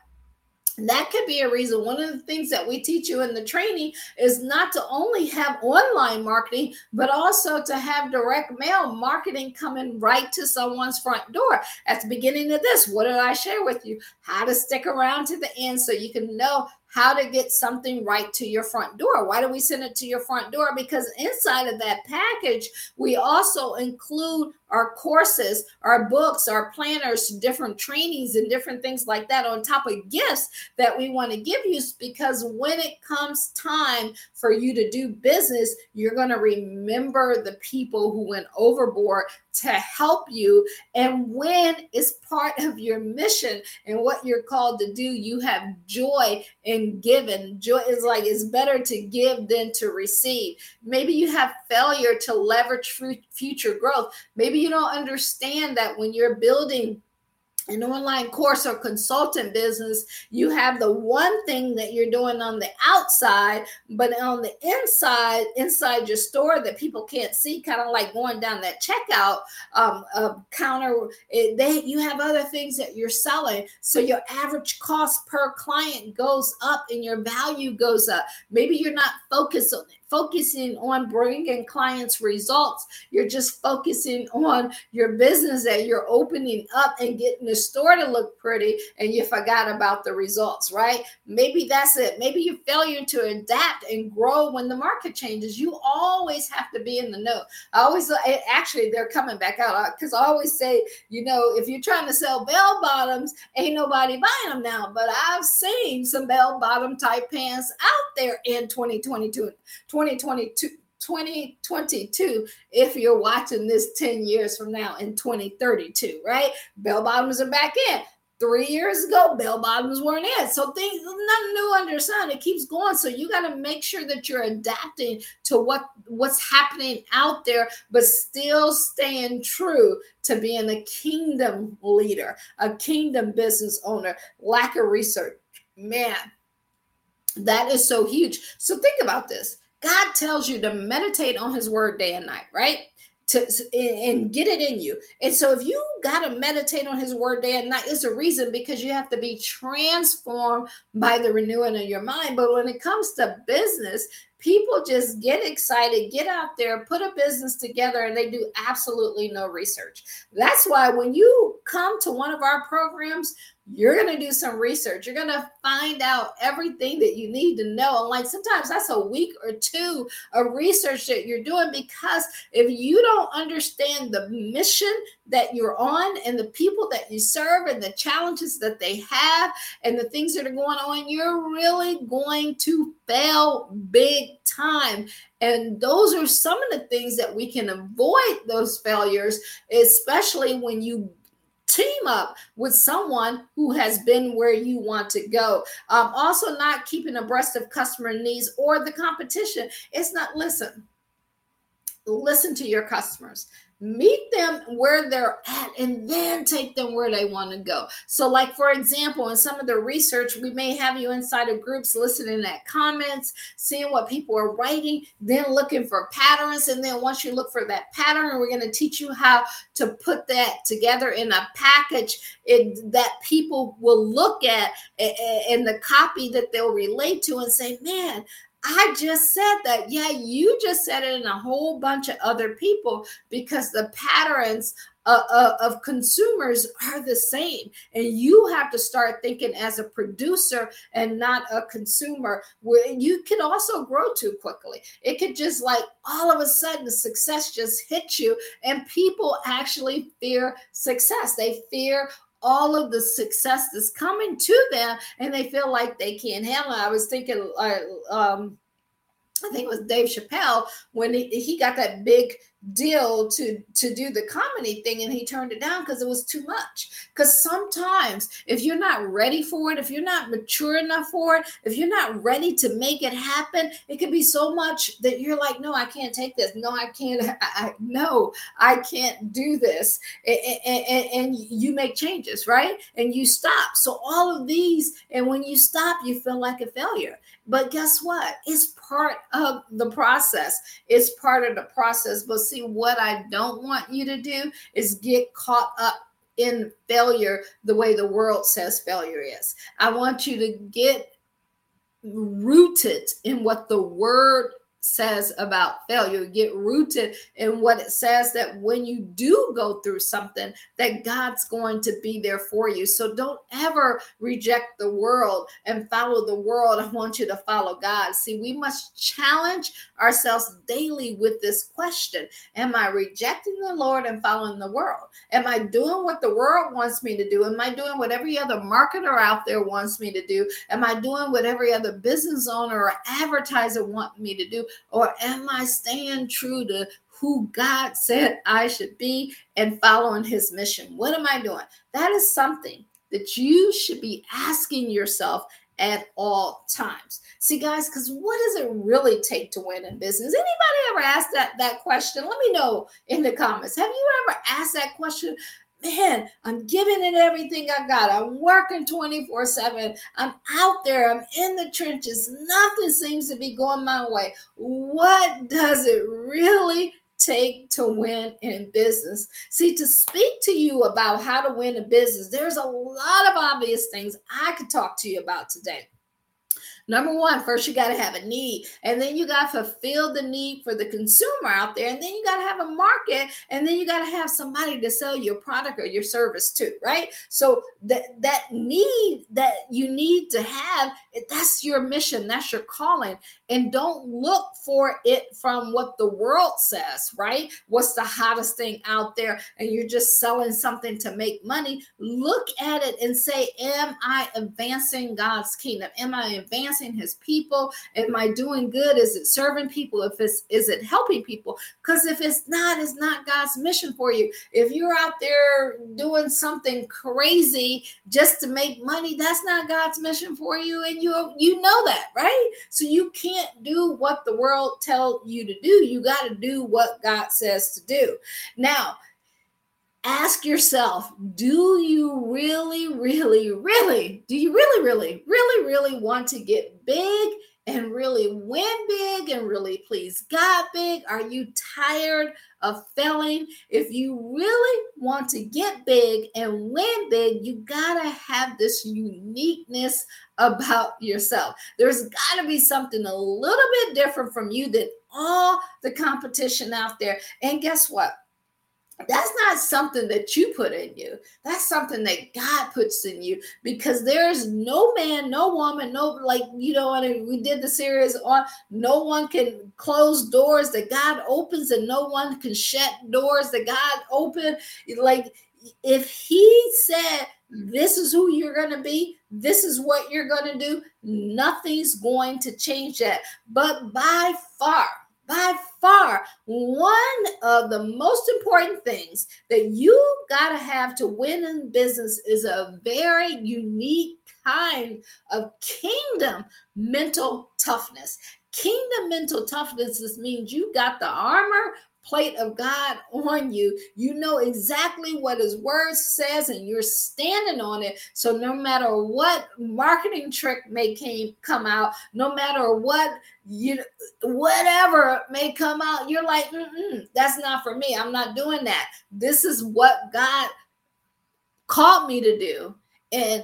[SPEAKER 1] that could be a reason. One of the things that we teach you in the training is not to only have online marketing, but also to have direct mail marketing coming right to someone's front door. At the beginning of this, what did I share with you? How to stick around to the end so you can know how to get something right to your front door. Why do we send it to your front door? Because inside of that package, we also include our courses, our books, our planners, different trainings, and different things like that on top of gifts that we want to give you. Because when it comes time for you to do business, you're going to remember the people who went overboard to help you. And when it's part of your mission and what you're called to do, you have joy in giving. Joy is like it's better to give than to receive. Maybe you have failure to leverage future growth. Maybe you don't understand that when you're building an online course or consultant business, you have the one thing that you're doing on the outside, but on the inside, inside your store that people can't see, kind of like going down that checkout um, uh, counter. It, they you have other things that you're selling, so your average cost per client goes up and your value goes up. Maybe you're not focused on it focusing on bringing clients results. You're just focusing on your business that you're opening up and getting the store to look pretty, and you forgot about the results, right? Maybe that's it. Maybe you're failing to adapt and grow when the market changes. You always have to be in the know. I always, uh, actually, they're coming back out because I always say, you know, if you're trying to sell bell bottoms, ain't nobody buying them now. But I've seen some bell bottom type pants out there in 2022. 2022 2022 if you're watching this 10 years from now in 2032 right? Bell bottoms are back in. Three years ago bell bottoms weren't in. So things nothing new under the sun. It keeps going. So you got to make sure that you're adapting to what what's happening out there but still staying true to being a kingdom leader a kingdom business owner. Lack of research. Man that is so huge. So think about this God tells you to meditate on his word day and night, right? To and get it in you. And so if you got to meditate on his word day and night, it's a reason because you have to be transformed by the renewing of your mind. But when it comes to business, people just get excited, get out there, put a business together, and they do absolutely no research. That's why when you come to one of our programs, you're going to do some research. You're going to find out everything that you need to know. And like sometimes that's a week or two of research that you're doing because if you don't understand the mission that you're on and the people that you serve and the challenges that they have and the things that are going on, you're really going to fail big time. And those are some of the things that we can avoid those failures, especially when you team up with someone who has been where you want to go. Um, also, not keeping abreast of customer needs or the competition. It's not, listen, listen to your customers meet them where they're at and then take them where they want to go. So like for example in some of the research we may have you inside of groups listening at comments seeing what people are writing then looking for patterns. And then once you look for that pattern we're going to teach you how to put that together in a package. It, that people will look at and the copy that they'll relate to and say man I just said that. Yeah, you just said it in a whole bunch of other people because the patterns uh, uh, of consumers are the same. And you have to start thinking as a producer and not a consumer, where you can also grow too quickly. It could just like all of a sudden success just hit you, and people actually fear success. They fear all of the success that's coming to them and they feel like they can't handle it. I was thinking, uh, um, I think it was Dave Chappelle when he, he got that big deal to to do the comedy thing and he turned it down because it was too much. Because sometimes if you're not ready for it if you're not mature enough for it if you're not ready to make it happen it can be so much that you're like no i can't take this. No i can't <laughs> i, I no i can't do this. And, and, and you make changes right? And you stop. So all of these and when you stop you feel like a failure but guess what? It's part of the process. It's part of the process. But see, what I don't want you to do is get caught up in failure the way the world says failure is. I want you to get rooted in what the word says about failure. Get rooted in what it says that when you do go through something that god's going to be there for you. So don't ever reject the world and follow the world. <laughs> I want you to follow god. See we must challenge ourselves daily with this question. Am i rejecting the lord and following the world? Am i doing what the world wants me to do? Am i doing what every other marketer out there wants me to do? Am i doing what every other business owner or advertiser want me to do or am I staying true to who God said I should be and following his mission? What am I doing? That is something that you should be asking yourself at all times. See, guys, because what does it really take to win in business? Anybody ever asked that that question? Let me know in the comments. Have you ever asked that question? Man, I'm giving it everything I got. I'm working 24 7. I'm out there. I'm in the trenches. Nothing seems to be going my way. What does it really take to win in business? See, to speak to you about how to win in business, there's a lot of obvious things I could talk to you about today. Number one, first you got to have a need, and then you got to fulfill the need for the consumer out there, and then you got to have a market, and then you got to have somebody to sell your product or your service to, right? So that that need that you need to have, that's your mission, that's your calling, and don't look for it from what the world says, right? What's the hottest thing out there, and you're just selling something to make money. Look at it and say, Am I advancing God's kingdom? Am I advancing? his people? Am I doing good? Is it serving people? If it's is it helping people? Because if it's not, it's not God's mission for you. If you're out there doing something crazy just to make money, that's not God's mission for you. And you you know that, right? So you can't do what the world tell you to do. You got to do what God says to do. Now, ask yourself do you really, really, really, do you really, really, really, really want to get big and really win big and really please God big? Are you tired of failing? If you really want to get big and win big, you got to have this uniqueness about yourself. There's got to be something a little bit different from you than all the competition out there. And guess what? That's not something that you put in you. That's something that God puts in you because there's no man, no woman, no like you know. And we did the series on no one can close doors that God opens, and no one can shut doors that God open. Like if He said, "This is who you're going to be," this is what you're going to do. Nothing's going to change that. But by far by far one of the most important things that you got to have to win in business is a very unique kind of kingdom mental toughness. Kingdom mental toughness means you got the armor plate of God on you. You know exactly what his word says and you're standing on it. So no matter what marketing trick may came, come out, no matter what you whatever may come out, you're like, that's not for me. I'm not doing that. This is what God called me to do. And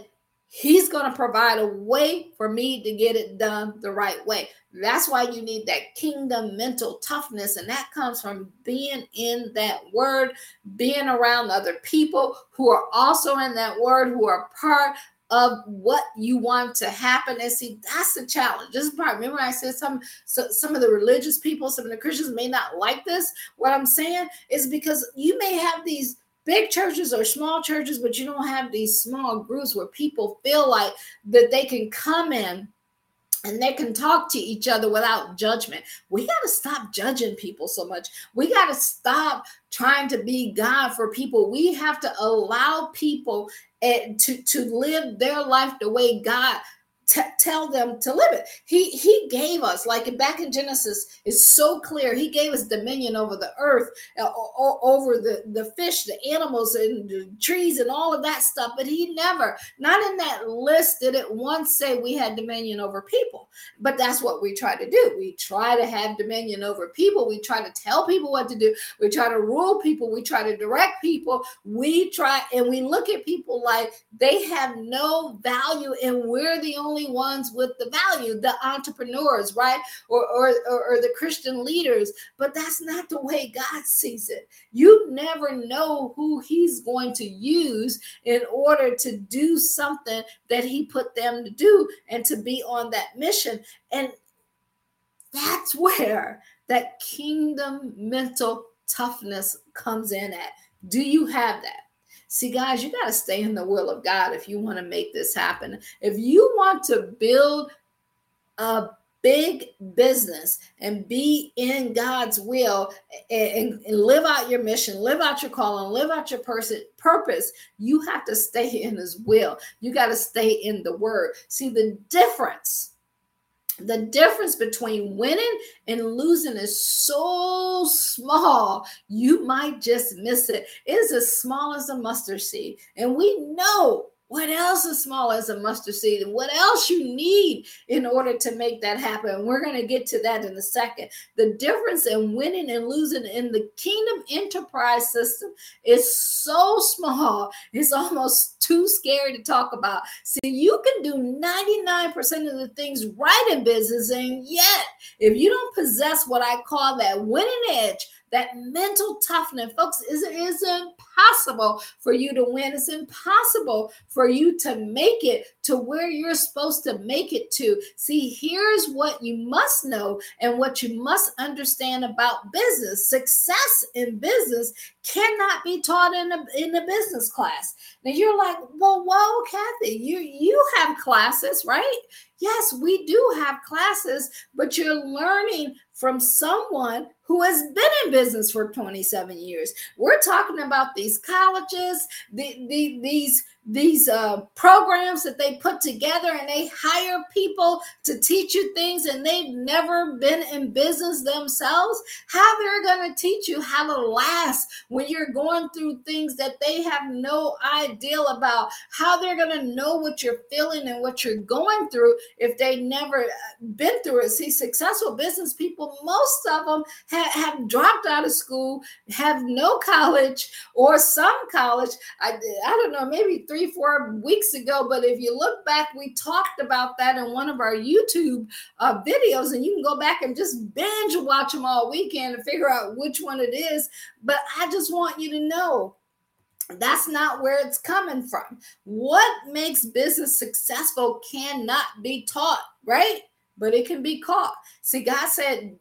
[SPEAKER 1] He's going to provide a way for me to get it done the right way. That's why you need that kingdom mental toughness. And that comes from being in that word, being around other people who are also in that word, who are part of what you want to happen. And see, that's the challenge. This is part. Remember, I said some so, some of the religious people, some of the Christians may not like this. What I'm saying is because you may have these big churches or small churches, but you don't have these small groups where people feel like that they can come in and they can talk to each other without judgment. We got to stop judging people so much. We got to stop trying to be God for people. We have to allow people eh, to, to live their life the way God T- tell them to live it. He he gave us like back in Genesis is so clear. He gave us dominion over the earth, uh, over the the fish, the animals, and the trees, and all of that stuff. But he never, not in that list, did it once say we had dominion over people. But that's what we try to do. We try to have dominion over people. We try to tell people what to do. We try to rule people. We try to direct people. We try and we look at people like they have no value, and we're the only only ones with the value, the entrepreneurs, right? Or, or, or, or the Christian leaders. But that's not the way God sees it. You never know who He's going to use in order to do something that He put them to do and to be on that mission. And that's where that kingdom mental toughness comes in at. Do you have that? See, guys, you got to stay in the will of God if you want to make this happen. If you want to build a big business and be in God's will and, and, live out your mission, live out your calling, live out your person purpose, you have to stay in his will. You got to stay in the word. See the difference the difference between winning and losing is so small. You might just miss it. It's as small as a mustard seed. And we know what else is small as a mustard seed? And what else you need in order to make that happen? We're going to get to that in a second. The difference in winning and losing in the kingdom enterprise system is so small, it's almost too scary to talk about. See, you can do 99% of the things right in business, and yet, if you don't possess what I call that winning edge, that mental toughness, folks, is it is impossible for you to win. It's impossible for you to make it to where you're supposed to make it to. See, here's what you must know and what you must understand about business. Success in business cannot be taught in a in a business class. Now you're like, well, whoa, Kathy, you you have classes, right? Yes, we do have classes, but you're learning from someone who has been in business for 27 years. We're talking about these colleges, the, the, these these uh, programs that they put together and they hire people to teach you things and they've never been in business themselves. How they're going to teach you how to last when you're going through things that they have no idea about? How they're going to know what you're feeling and what you're going through if they've never uh, been through it? See successful business people most of them have, have dropped out of school have no college or some college i, I don't know maybe three, four weeks ago. But if you look back, we talked about that in one of our YouTube uh, videos, and you can go back and just binge watch them all weekend and figure out which one it is. But I just want you to know that's not where it's coming from. What makes business successful cannot be taught, right? But it can be caught. See, God said,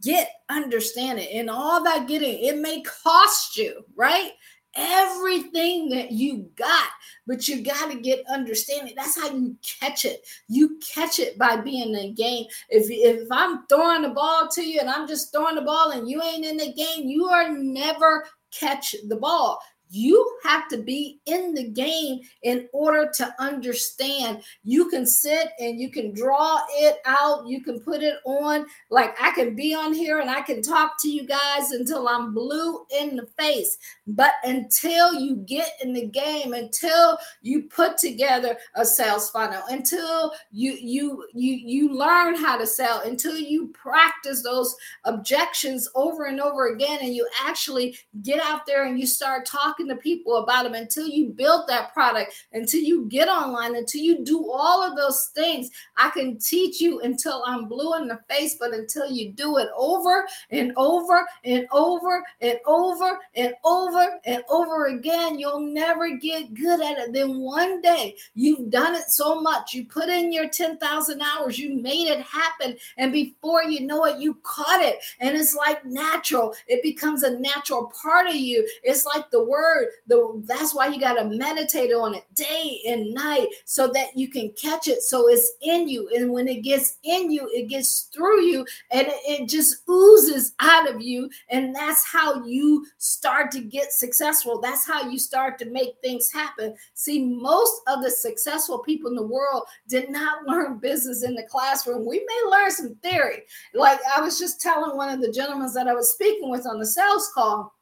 [SPEAKER 1] get understanding, and all that getting, it may cost you, right? everything that you got, but you got to get understanding. That's how you catch it. You catch it by being in the game. If, if I'm throwing the ball to you and I'm just throwing the ball and you ain't in the game, you are never catch the ball. You have to be in the game in order to understand. You can sit and you can draw it out. You can put it on. Like I can be on here and I can talk to you guys until I'm blue in the face. But until you get in the game, until you put together a sales funnel, until you you you you learn how to sell, until you practice those objections over and over again, and you actually get out there and you start talking talking to people about them until you build that product, until you get online, until you do all of those things. I can teach you until I'm blue in the face, but until you do it over and over and over and over and over and over again, you'll never get good at it. Then one day you've done it so much, you put in your 10,000 hours, you made it happen. And before you know it, you caught it. And it's like natural. It becomes a natural part of you. It's like the word. The that's why you got to meditate on it day and night so that you can catch it. So it's in you. And when it gets in you, it gets through you and it, it just oozes out of you. And that's how you start to get successful. That's how you start to make things happen. See, most of the successful people in the world did not <laughs> learn business in the classroom. We may learn some theory. Like I was just telling one of the gentlemen that I was speaking with on the sales call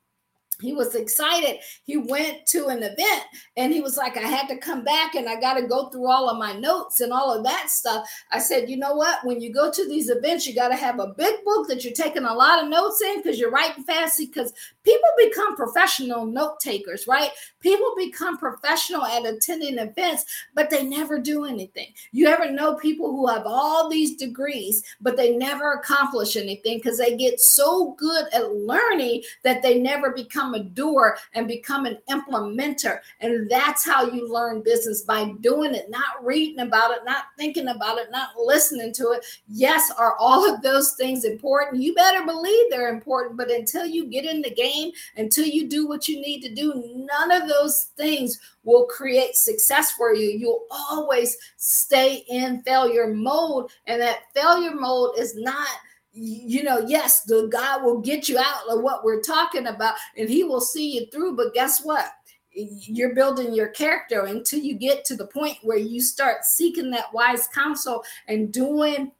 [SPEAKER 1] he was excited. He went to an event and he was like, I had to come back and I got to go through all of my notes and all of that stuff. I said, you know what? When you go to these events, you got to have a big book that you're taking a lot of notes in because you're writing fast because people become professional note takers, right? People become professional at attending events, but they never do anything. You ever know people who have all these degrees, but they never accomplish anything because they get so good at learning that they never become a doer and become an implementer. And that's how you learn business by doing it, not reading about it, not thinking about it, not listening to it. Yes, are all of those things important? You better believe they're important, but until you get in the game, game until you do what you need to do. None of those things will create success for you. You'll always stay in failure mode, and that failure mode is not you know, yes, the God will get you out of what we're talking about and he will see you through. But guess what? You're building your character until you get to the point where you start seeking that wise counsel and doing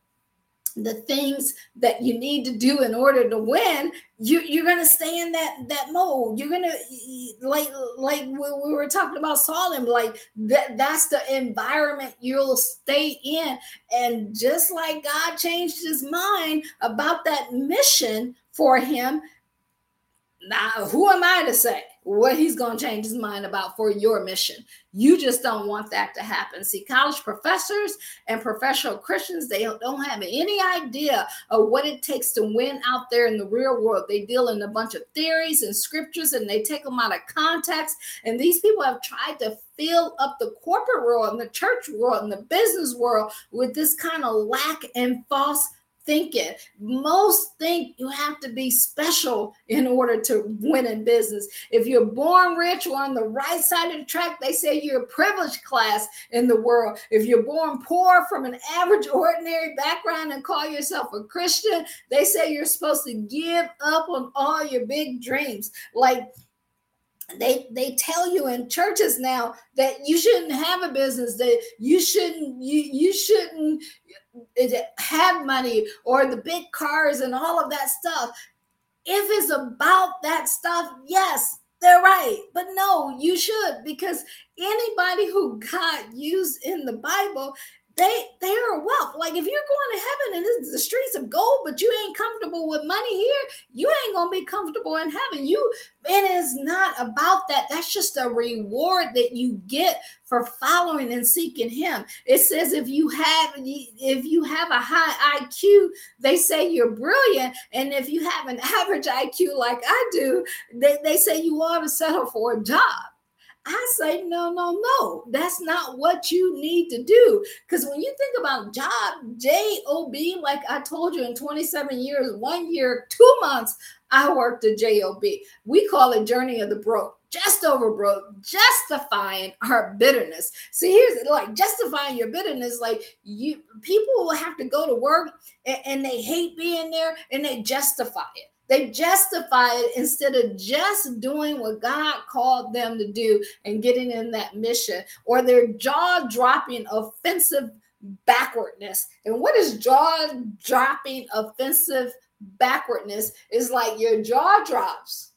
[SPEAKER 1] the things that you need to do in order to win you, you're gonna stay in that that mode. You're gonna like like we were talking about Solomon like that that's the environment you'll stay in. And just like God changed his mind about that mission for him now who am I to say what he's going to change his mind about for your mission. You just don't want that to happen. See, college professors and professional Christians, they don't have any idea of what it takes to win out there in the real world. They deal in a bunch of theories and scriptures and they take them out of context. And these people have tried to fill up the corporate world and the church world and the business world with this kind of lack and false thinking. Most think you have to be special in order to win in business. If you're born rich or on the right side of the track, they say you're a privileged class in the world. If you're born poor from an average, ordinary background and call yourself a Christian, they say you're supposed to give up on all your big dreams. Like they they tell you in churches now that you shouldn't have a business that you shouldn't you you shouldn't eh, eh, have money or the big cars and all of that stuff. If it's about that stuff yes they're right. But no you should because anybody who god used in the bible they they are wealth. Like if you're going to heaven and it's the streets of gold, but you ain't comfortable with money here, you ain't gonna be comfortable in heaven. You it is not about that. That's just a reward that you get for following and seeking him. It says if you have if you have a high IQ, they say you're brilliant. And if you have an <laughs> average IQ like I do, they, they say you ought to settle for a job. I say, no, no, no. That's not what you need to do. Because when you think about job, J O B, like I told you in 27 years, one year, two months, I worked at JOB. We call it Journey of the Broke, just over broke, justifying our bitterness. See, here's like justifying your bitterness. Like you, people will have to go to work and, and they hate being there and they justify it. They justify it instead of just doing what God called them to do and getting in that mission, or their jaw dropping offensive backwardness. And what is jaw dropping offensive backwardness? Is like your jaw drops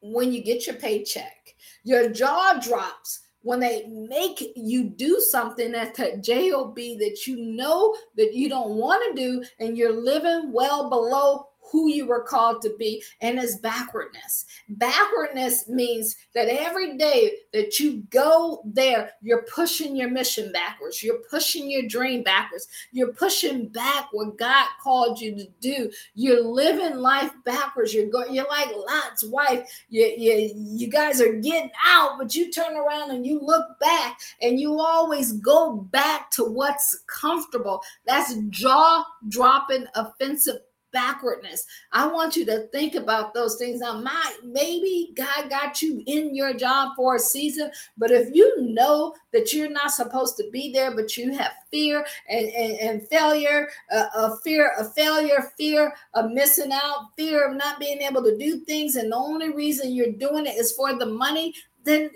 [SPEAKER 1] when you get your paycheck, your jaw drops when they make you do something at the job that you know that you don't want to do and you're living well below who you were called to be, and it's backwardness. Backwardness means that every day that you go there, you're pushing your mission backwards, you're pushing your dream backwards, you're pushing back what God called you to do. You're living life backwards. You're going, you're like Lot's wife. You, you, you guys are getting out, but you turn around and you look back and you always go back to what's comfortable. That's jaw dropping, offensive backwardness. I want you to think about those things. Now, my maybe God got you in your job for a season, but if you know that you're not supposed to be there, but you have fear and, and, and failure, uh, a fear of failure, fear of missing out, fear of not being able to do things, and the only reason you're doing it is for the money, then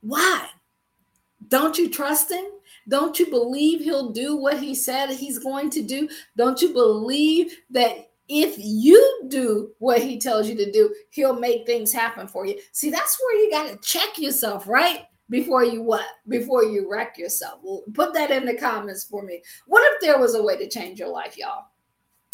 [SPEAKER 1] why? Don't you trust him? Don't you believe he'll do what he said he's going to do? Don't you believe that if you do what he tells you to do, he'll make things happen for you? See, that's where you got to check yourself, right? Before you what? Before you wreck yourself. Well, put that in the comments for me. What if there was a way to change your life, y'all?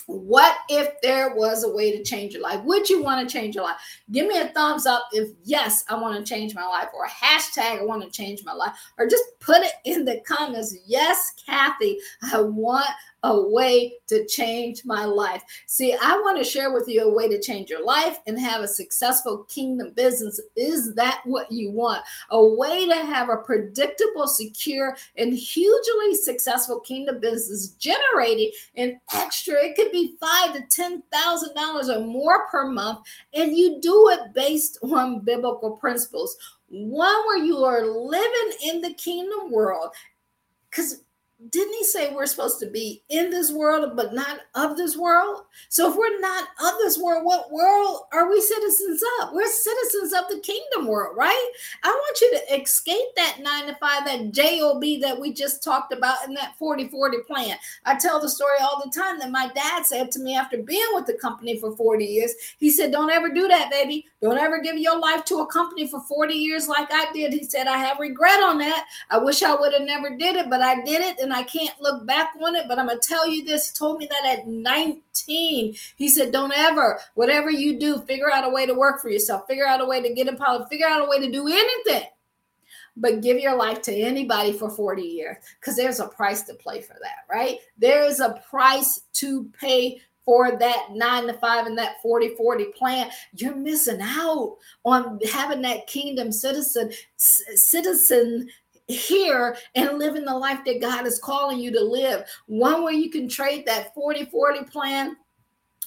[SPEAKER 1] What if there was a way to change your life? Would you want to change your life? Give me a thumbs up if yes, I want to change my life, or hashtag I want to change my life, or just put it in the comments. Yes, Kathy, I want a way to change my life. See, I want to share with you a way to change your life and have a successful kingdom business. Is that what you want? A way to have a predictable, secure, and hugely successful kingdom business generating an extra, it could be five to ten thousand dollars or more per month, and you do it based on biblical principles. One where you are living in the kingdom world. Because didn't he say we're supposed to be in this world but not of this world? So if we're not of this world what world are we citizens of? We're citizens of the kingdom world right? I want you to escape that nine to five that job that we just talked about in that 40 40 plan. I tell the story all the time that my dad said to me after being with the company for 40 years he said don't ever do that baby don't ever give your life to a company for 40 years like i did he said i have regret on that i wish i would have never did it but i did it and I can't look back on it, but I'm going to tell you this. He told me that at 19. He said, Don't ever, whatever you do, figure out a way to work for yourself, figure out a way to get in politics, figure out a way to do anything but give your life to anybody for 40 years because there's a price to play for that, right? There is a price to pay for that nine to five and that 40 40 plan. You're missing out on having that kingdom citizen citizen here and living the life that God is calling you to live. One where you can trade that 40 40 plan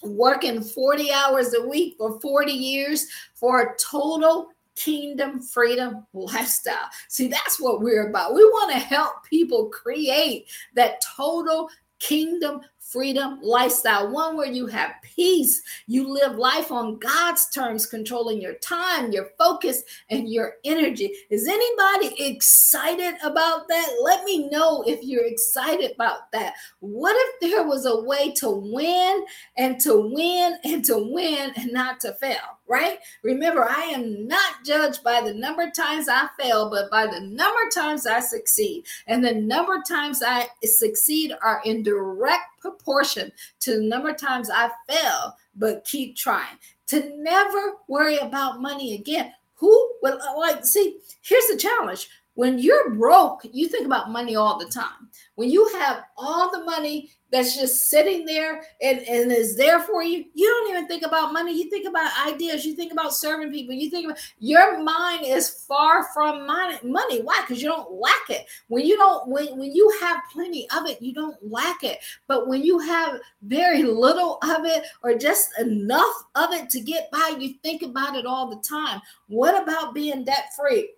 [SPEAKER 1] working 40 hours a week for 40 years for a total kingdom freedom lifestyle. See, that's what we're about. We want to help people create that total kingdom freedom lifestyle, one where you have peace. You live life on God's terms, controlling your time, your focus, and your energy. Is anybody excited about that? Let me know if you're excited about that. What if there was a way to win and to win and to win and not to fail? Right? Remember, I am not judged by the number of times I fail, but by the number of times I succeed. And the number of times I succeed are in direct proportion to the number of times I fail, but keep trying. To never worry about money again. Who will like see? Here's the challenge when you're broke, you think about money all the time. When you have all the money that's just sitting there and, and is there for you, you don't even think about money. You think about ideas. You think about serving people. You think about your mind is far from money. Why? Because you don't lack it. When you don't, when, when you have plenty of it, you don't lack it. But when you have very little of it or just enough of it to get by, you think about it all the time. What about being debt free?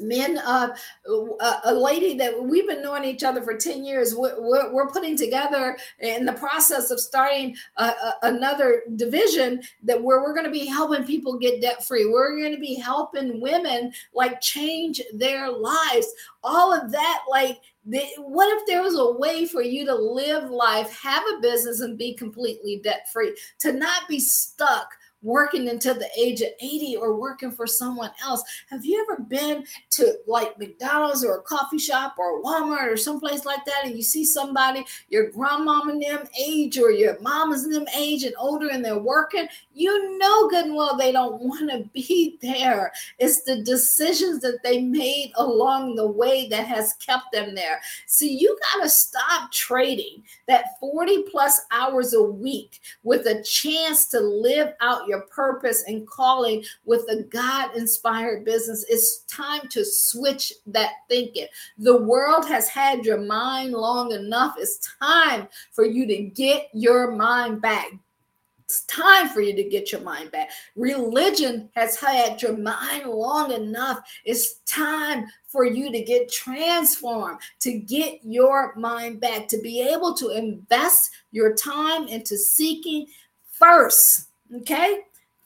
[SPEAKER 1] Men uh, a lady that we've been knowing each other for 10 years we're, we're putting together in the process of starting a, a, another division that where we're going to be helping people get debt free we're going to be helping women like change their lives. All of that like what if there was a way for you to live life have a business and be completely debt free to not be stuck working until the age of 80 or working for someone else. Have you ever been to like McDonald's or a coffee shop or Walmart or someplace like that and you see somebody, your grandmom and them age or your mamas and them age and older and they're working? You know good and well they don't want to be <laughs> there. It's the decisions that they made along the way that has kept them there. See, you got to stop trading that 40 plus hours a week with a chance to live out your purpose and calling with a God inspired business. It's time to switch that thinking. The world has had your mind long enough. It's time for you to get your mind back. It's time for you to get your mind back. Religion has had your mind long enough. It's time for you to get transformed, to get your mind back, to be able to invest your time into seeking first, okay?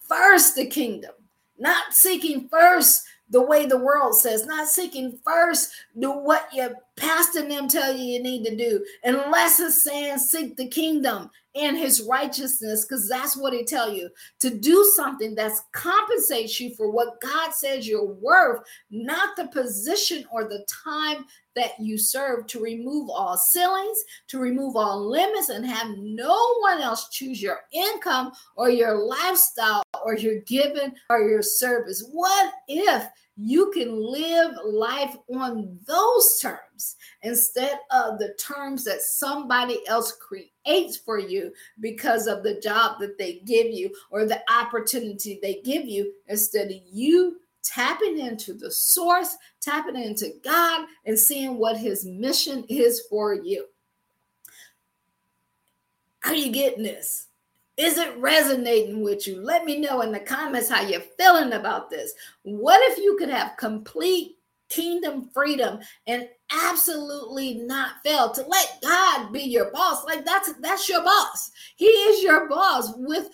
[SPEAKER 1] First the kingdom, not seeking first the way the world says, not seeking first do what your pastor and them tell you you need to do, unless it's saying seek the kingdom and his righteousness, because that's what he tell you to do something that compensates you for what God says you're worth, not the position or the time that you serve to remove all ceilings, to remove all limits, and have no one else choose your income or your lifestyle or your giving or your service. What if you can live life on those terms instead of the terms that somebody else creates for you because of the job that they give you or the opportunity they give you instead of you tapping into the source, tapping into God, and seeing what His mission is for you. Are you getting this? Is it resonating with you? Let me know in the comments how you're feeling about this. What if you could have complete kingdom freedom and absolutely not fail to let God be your boss? Like that's that's your boss. He is your boss with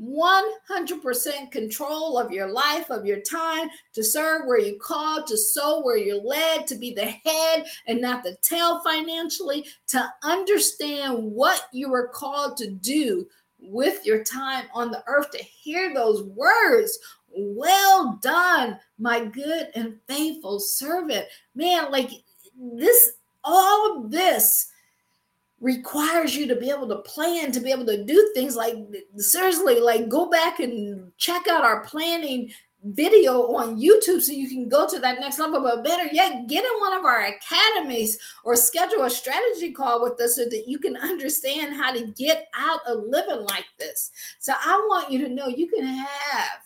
[SPEAKER 1] 100% control of your life, of your time, to serve where you're called, to sow where you're led, to be the head and not the tail financially, to understand what you were called to do with your time on the earth to hear those words. Well done, my good and faithful servant. Man, like this, all of this requires you to be able to plan, to be able to do things like seriously, like go back and check out our planning video on YouTube so you can go to that next level. But better yet, get in one of our academies or schedule a strategy call with us so that you can understand how to get out of living like this. So I want you to know you can have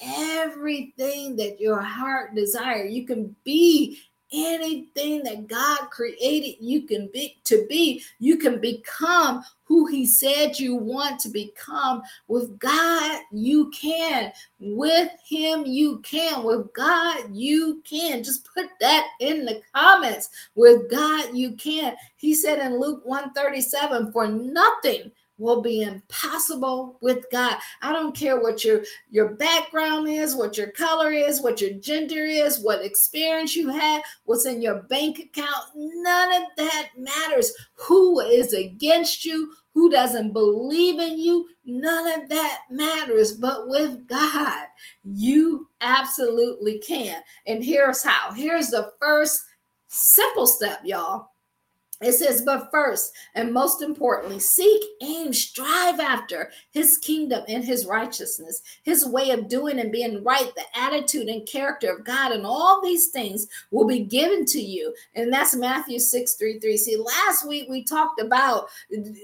[SPEAKER 1] everything that your heart desire. You can be anything that God created you can be to be, you can become who he said you want to become. With God, you can. With him, you can. With God, you can. Just put that in the comments. With God, you can. He said in Luke 137, for nothing will be impossible with God. I don't care what your your background is, what your color is, what your gender is, what experience you have, what's in your bank account. None of that matters. Who is against you? Who doesn't believe in you? None of that matters. But with God, you absolutely can. And here's how. Here's the first simple step, y'all it says, but first and most importantly, seek, aim, strive after his kingdom and his righteousness, his way of doing and being right, the attitude and character of God, and all these things will be given to you. And that's Matthew 6 3 3. See, last week we talked about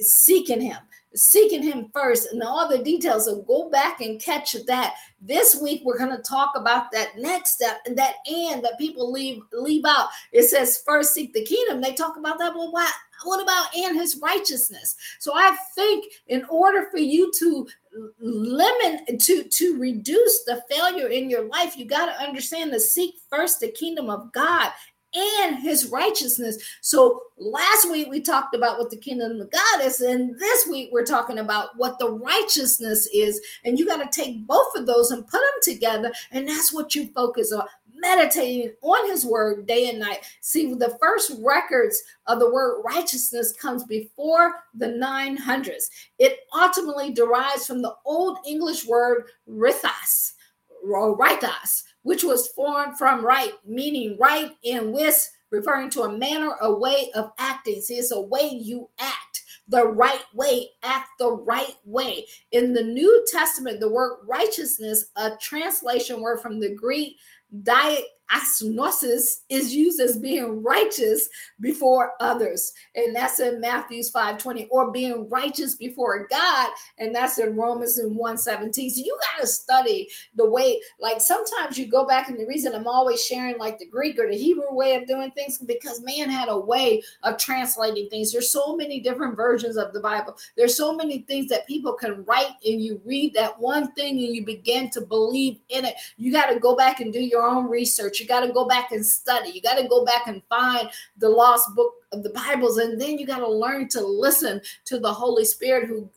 [SPEAKER 1] seeking him, seeking him first and all the details. So go back and catch that. This week we're going to talk about that next step and that and that people leave leave out. It says first seek the kingdom. They talk about that. Well, what what about and his righteousness? So I think in order for you to limit to to reduce the failure in your life, you got to understand to seek first the kingdom of God and his righteousness. So last week we talked about what the kingdom of God is, and this week we're talking about what the righteousness is. And you got to take both of those and put them together, and that's what you focus on. meditating on his word day and night. See, the first records of the word righteousness comes before the 900s. It ultimately derives from the Old English word rithas, or rightas, which was formed from right, meaning right and wis, referring to a manner, a way of acting. See, it's a way you act the right way, act the right way. In the New Testament, the word righteousness, a translation word from the Greek diet asnosis is used as being righteous before others. And that's in matthews 5 20 or being righteous before god. And that's in romans in 117 so you got to study the way like sometimes you go back and the reason i'm always sharing like the greek or the hebrew way of doing things because man had a way of translating things. There's so many different versions of the bible. There's so many things that people can write and you read that one thing and you begin to believe in it. You got to go back and do your own research you got to go back and study. You got to go back and find the lost book of the Bibles. And then you got to learn to listen to the Holy Spirit who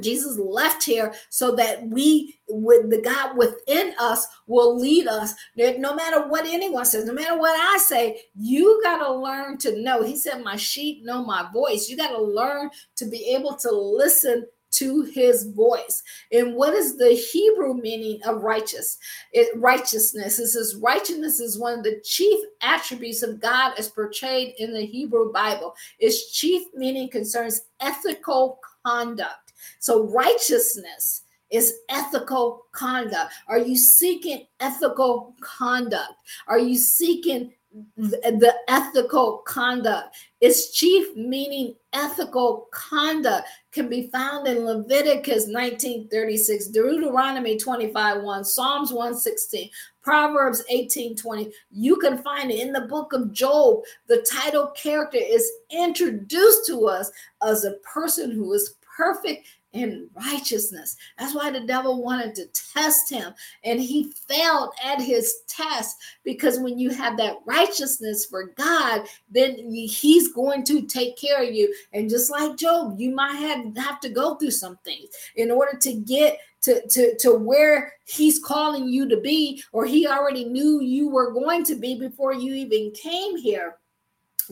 [SPEAKER 1] Jesus left here so that we, with the God within us, will lead us. No matter what anyone says, no matter what I say, you got to learn to know. He said, My sheep know my voice. You got to learn to be able to listen to his voice. And what is the Hebrew meaning of righteous? It, righteousness. It says righteousness is one of the chief attributes of God as portrayed in the Hebrew Bible. Its chief meaning concerns ethical conduct. So righteousness is ethical conduct. Are you seeking ethical conduct? Are you seeking the ethical conduct. Its chief meaning ethical conduct can be found in Leviticus 1936, Deuteronomy 25 1, Psalms 116, Proverbs 18 20. You can find it in the book of Job. The title character is introduced to us as a person who is perfect in righteousness. That's why the devil wanted to test him. And he failed at his test because when you have that righteousness for God, then he's going to take care of you. And just like Job, you might have, have to go through some things in order to get to, to, to where he's calling you to be, or he already knew you were going to be before you even came here.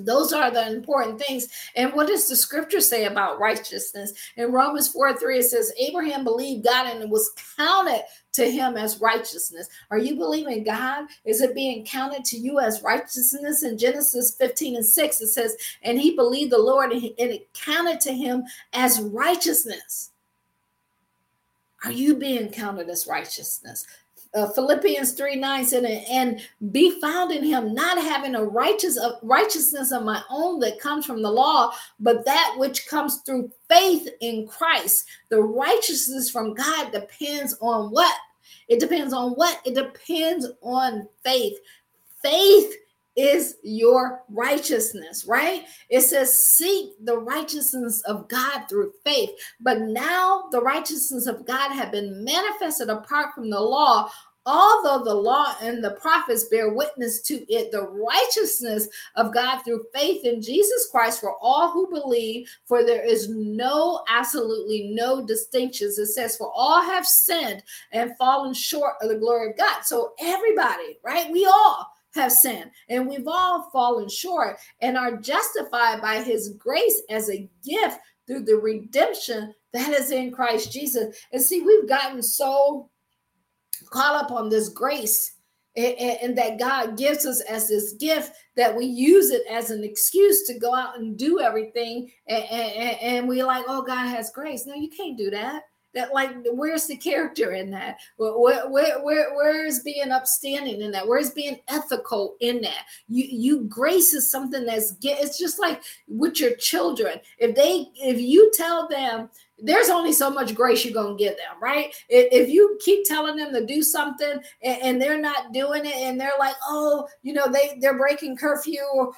[SPEAKER 1] Those are the important things. And what does the scripture say about righteousness? In Romans 4 3, it says, Abraham believed God and it was counted to him as righteousness. Are you believing God? Is it being counted to you as righteousness? In Genesis 15 and 6, it says, And he believed the Lord and it counted to him as righteousness. Are you being counted as righteousness? Uh, Philippians 3 9 said, and be found in him, not having a righteous uh, righteousness of my own that comes from the law, but that which comes through faith in Christ. The righteousness from God depends on what? It depends on what? It depends on faith. Faith is your righteousness, right? It says, seek the righteousness of God through faith. But now the righteousness of God have been manifested apart from the law. Although the law and the prophets bear witness to it, the righteousness of God through faith in Jesus Christ for all who believe, for there is no, absolutely no distinctions. It says, For all have sinned and fallen short of the glory of God. So, everybody, right? We all have sinned and we've all fallen short and are justified by his grace as a gift through the redemption that is in Christ Jesus. And see, we've gotten so caught up on this grace and, and, that God gives us as this gift that we use it as an excuse to go out and do everything. And, and, and we're like, oh, God has grace. No, you can't do that that like where's the character in that? Where, where, where, where is being upstanding in that? Where's being ethical in that? You you grace is something that's get it's just like with your children. If they if you tell them there's only so much grace you're going to give them, right? If, you keep telling them to do something and, and, they're not doing it and they're like, oh, you know, they, they're breaking curfew or,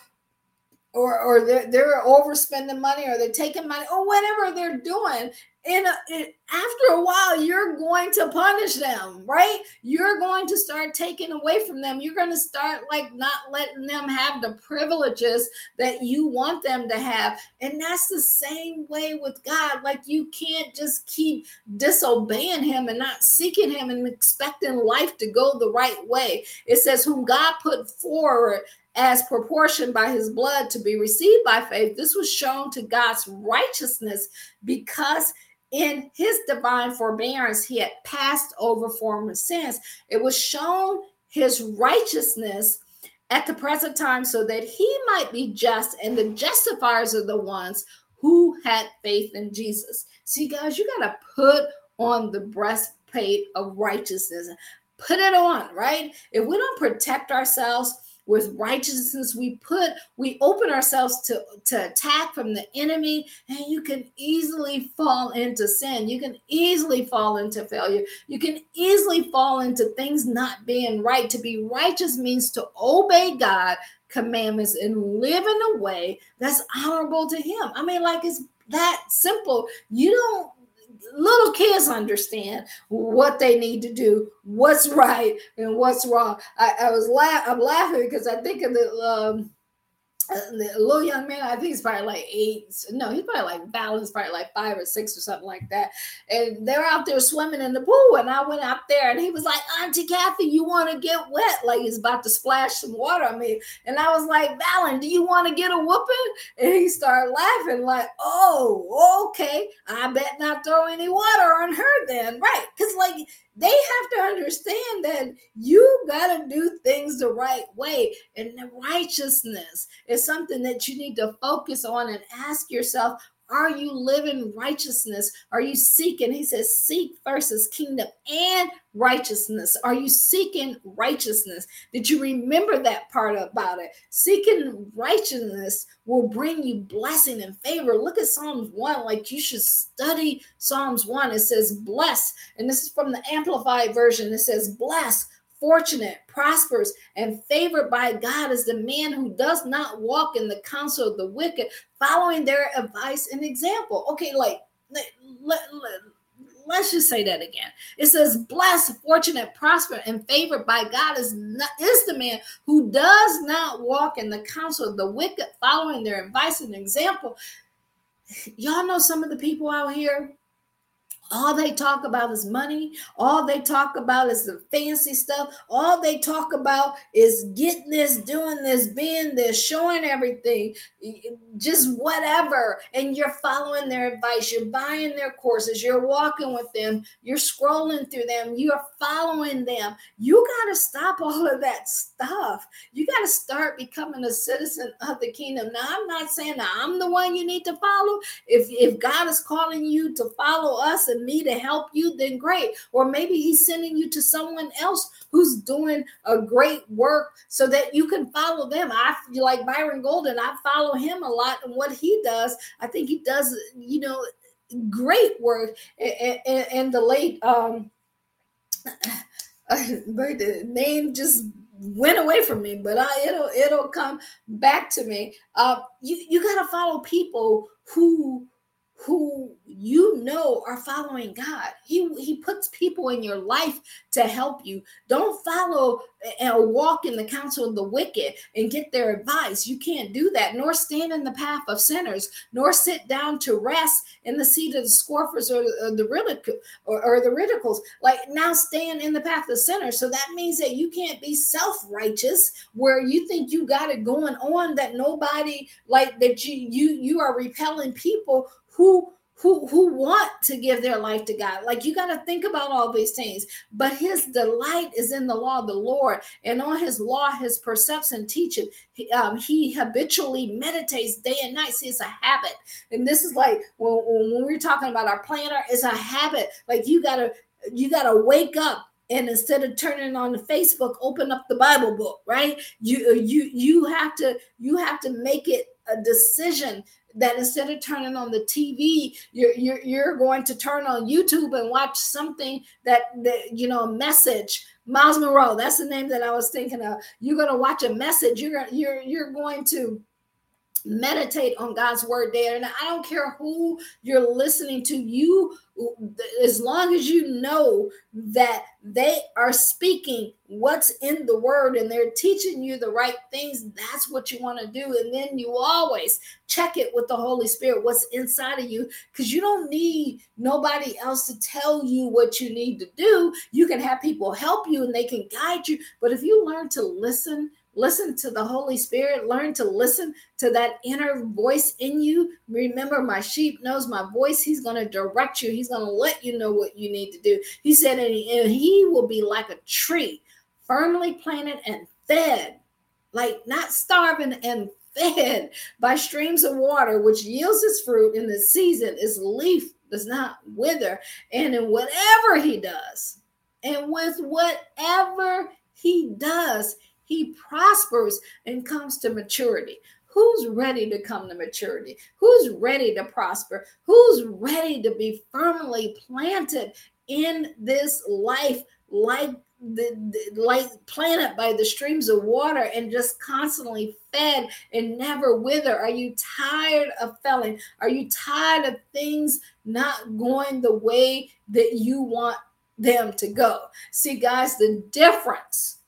[SPEAKER 1] or, or they're, they're overspending money or they're taking money or whatever they're doing in, a, in after a while you're going to punish them right? You're going to start taking away from them. You're going to start like not letting them have the privileges that you want them to have. And that's the same way with god. Like you can't just keep disobeying him and not seeking him and expecting life to go the right way. It says whom god put forward as proportioned by his blood to be received by faith. This was shown to god's righteousness because in his divine forbearance, he had passed over former sins. It was shown his righteousness at the present time so that he might be just, and the justifiers are the ones who had faith in Jesus. See, guys, you got to put on the breastplate of righteousness. Put it on, right? If we don't protect ourselves, with righteousness we put we open ourselves to to attack from the enemy and you can easily fall into sin. You can easily fall into failure. You can easily fall into things not being right. To be righteous means to obey god commandments and live in a way that's honorable to him. I mean like it's that simple. You don't little kids understand what they need to do, what's right and what's wrong. I, I was laugh I'm laughing because I think of the um, Uh, the little young man, I think he's probably like eight. No, he's probably like Valen's probably like five or six or something like that. And they're out there swimming in the pool. And I went out there and he was like, Auntie Kathy, you want to get wet? Like he's about to splash some water on me. And I was like, Valen, do you want to get a whooping? And he started laughing, like, oh, okay. I bet not throw any water on her then. Right. Because, like, they have to understand that you got to do things the right way. And righteousness is something that you need to focus on and ask yourself are you living righteousness? Are you seeking? He says, seek first his kingdom and righteousness. Are you seeking righteousness? Did you remember that part about it? Seeking righteousness will bring you blessing and favor. Look at Psalms 1, like you should study Psalms 1. It says, bless, and this is from the Amplified version. It says, bless fortunate, prosperous, and favored by God is the man who does not walk in the counsel of the wicked, following their advice and example. Okay, like let, let, let, us just say that again. It says, blessed, fortunate, prosperous, and favored by God is not, is the man who does not walk in the counsel of the wicked, following their advice and example. <laughs> Y'all know some of the people out here all they talk about is money. All they talk about is the fancy stuff. All they talk about is getting this, doing this, being this, showing everything, just whatever. And you're following their advice. You're buying their courses. You're walking with them. You're scrolling through them. You're following them. You got to stop all of that stuff. You got to start becoming a citizen of the kingdom. Now, I'm not saying that I'm the one you need to follow. If, if God is calling you to follow us and me to help you, then great. Or maybe he's sending you to someone else who's doing a great work so that you can follow them. I like Byron Golden, I follow him a lot and what he does. I think he does, you know, great work. And, and, and the late, um, <sighs> but the name just went away from me, but I, it'll it'll come back to me. Uh, you you got to follow people who who you know are following God. He, he puts people in your life to help you. Don't follow and walk in the counsel of the wicked and get their advice. You can't do that, nor stand in the path of sinners, nor sit down to rest in the seat of the scoffers or, or the ridicule or, or the ridicules. Like now stand in the path of sinners. So that means that you can't be self-righteous where you think you got it going on that nobody like that you you you are repelling people who who who want to give their life to God. Like you got to think about all these things. But his delight is in the law of the Lord, and on his law, his precepts and teaching, he, um, he habitually meditates day and night. See, it's a habit, and this is like when, when we're talking about our planner, it's a habit. Like you gotta you gotta wake up and instead of turning on the facebook open up the bible book right you you you have to you have to make it a decision that instead of turning on the TV, you're, you're, you're going to turn on YouTube and watch something that, that you know, a message. Myles Munroe, that's the name that I was thinking of. You're going to watch a message. You're you're you're going to meditate on God's word there. And I don't care who you're listening to, you, as long as you know that they are speaking what's in the word and they're teaching you the right things, that's what you want to do. And then you always check it with the Holy Spirit, what's inside of you, because you don't need nobody else to tell you what you need to do. You can have people help you and they can guide you. But if you learn to listen, Listen to the Holy Spirit. Learn to listen to that inner voice in you. Remember, my sheep knows my voice. He's going to direct you, He's going to let you know what you need to do. He said, and He will be like a tree, firmly planted and fed, like not starving and fed by streams of water, which yields its fruit in the season. Its leaf does not wither. And in whatever He does, and with whatever He does, he prospers and comes to maturity. Who's ready to come to maturity? Who's ready to prosper? Who's ready to be firmly planted in this life like the, the, like planted by the streams of water and just constantly fed and never wither are you tired of failing are you tired of things not going the way that you want them to go see guys the difference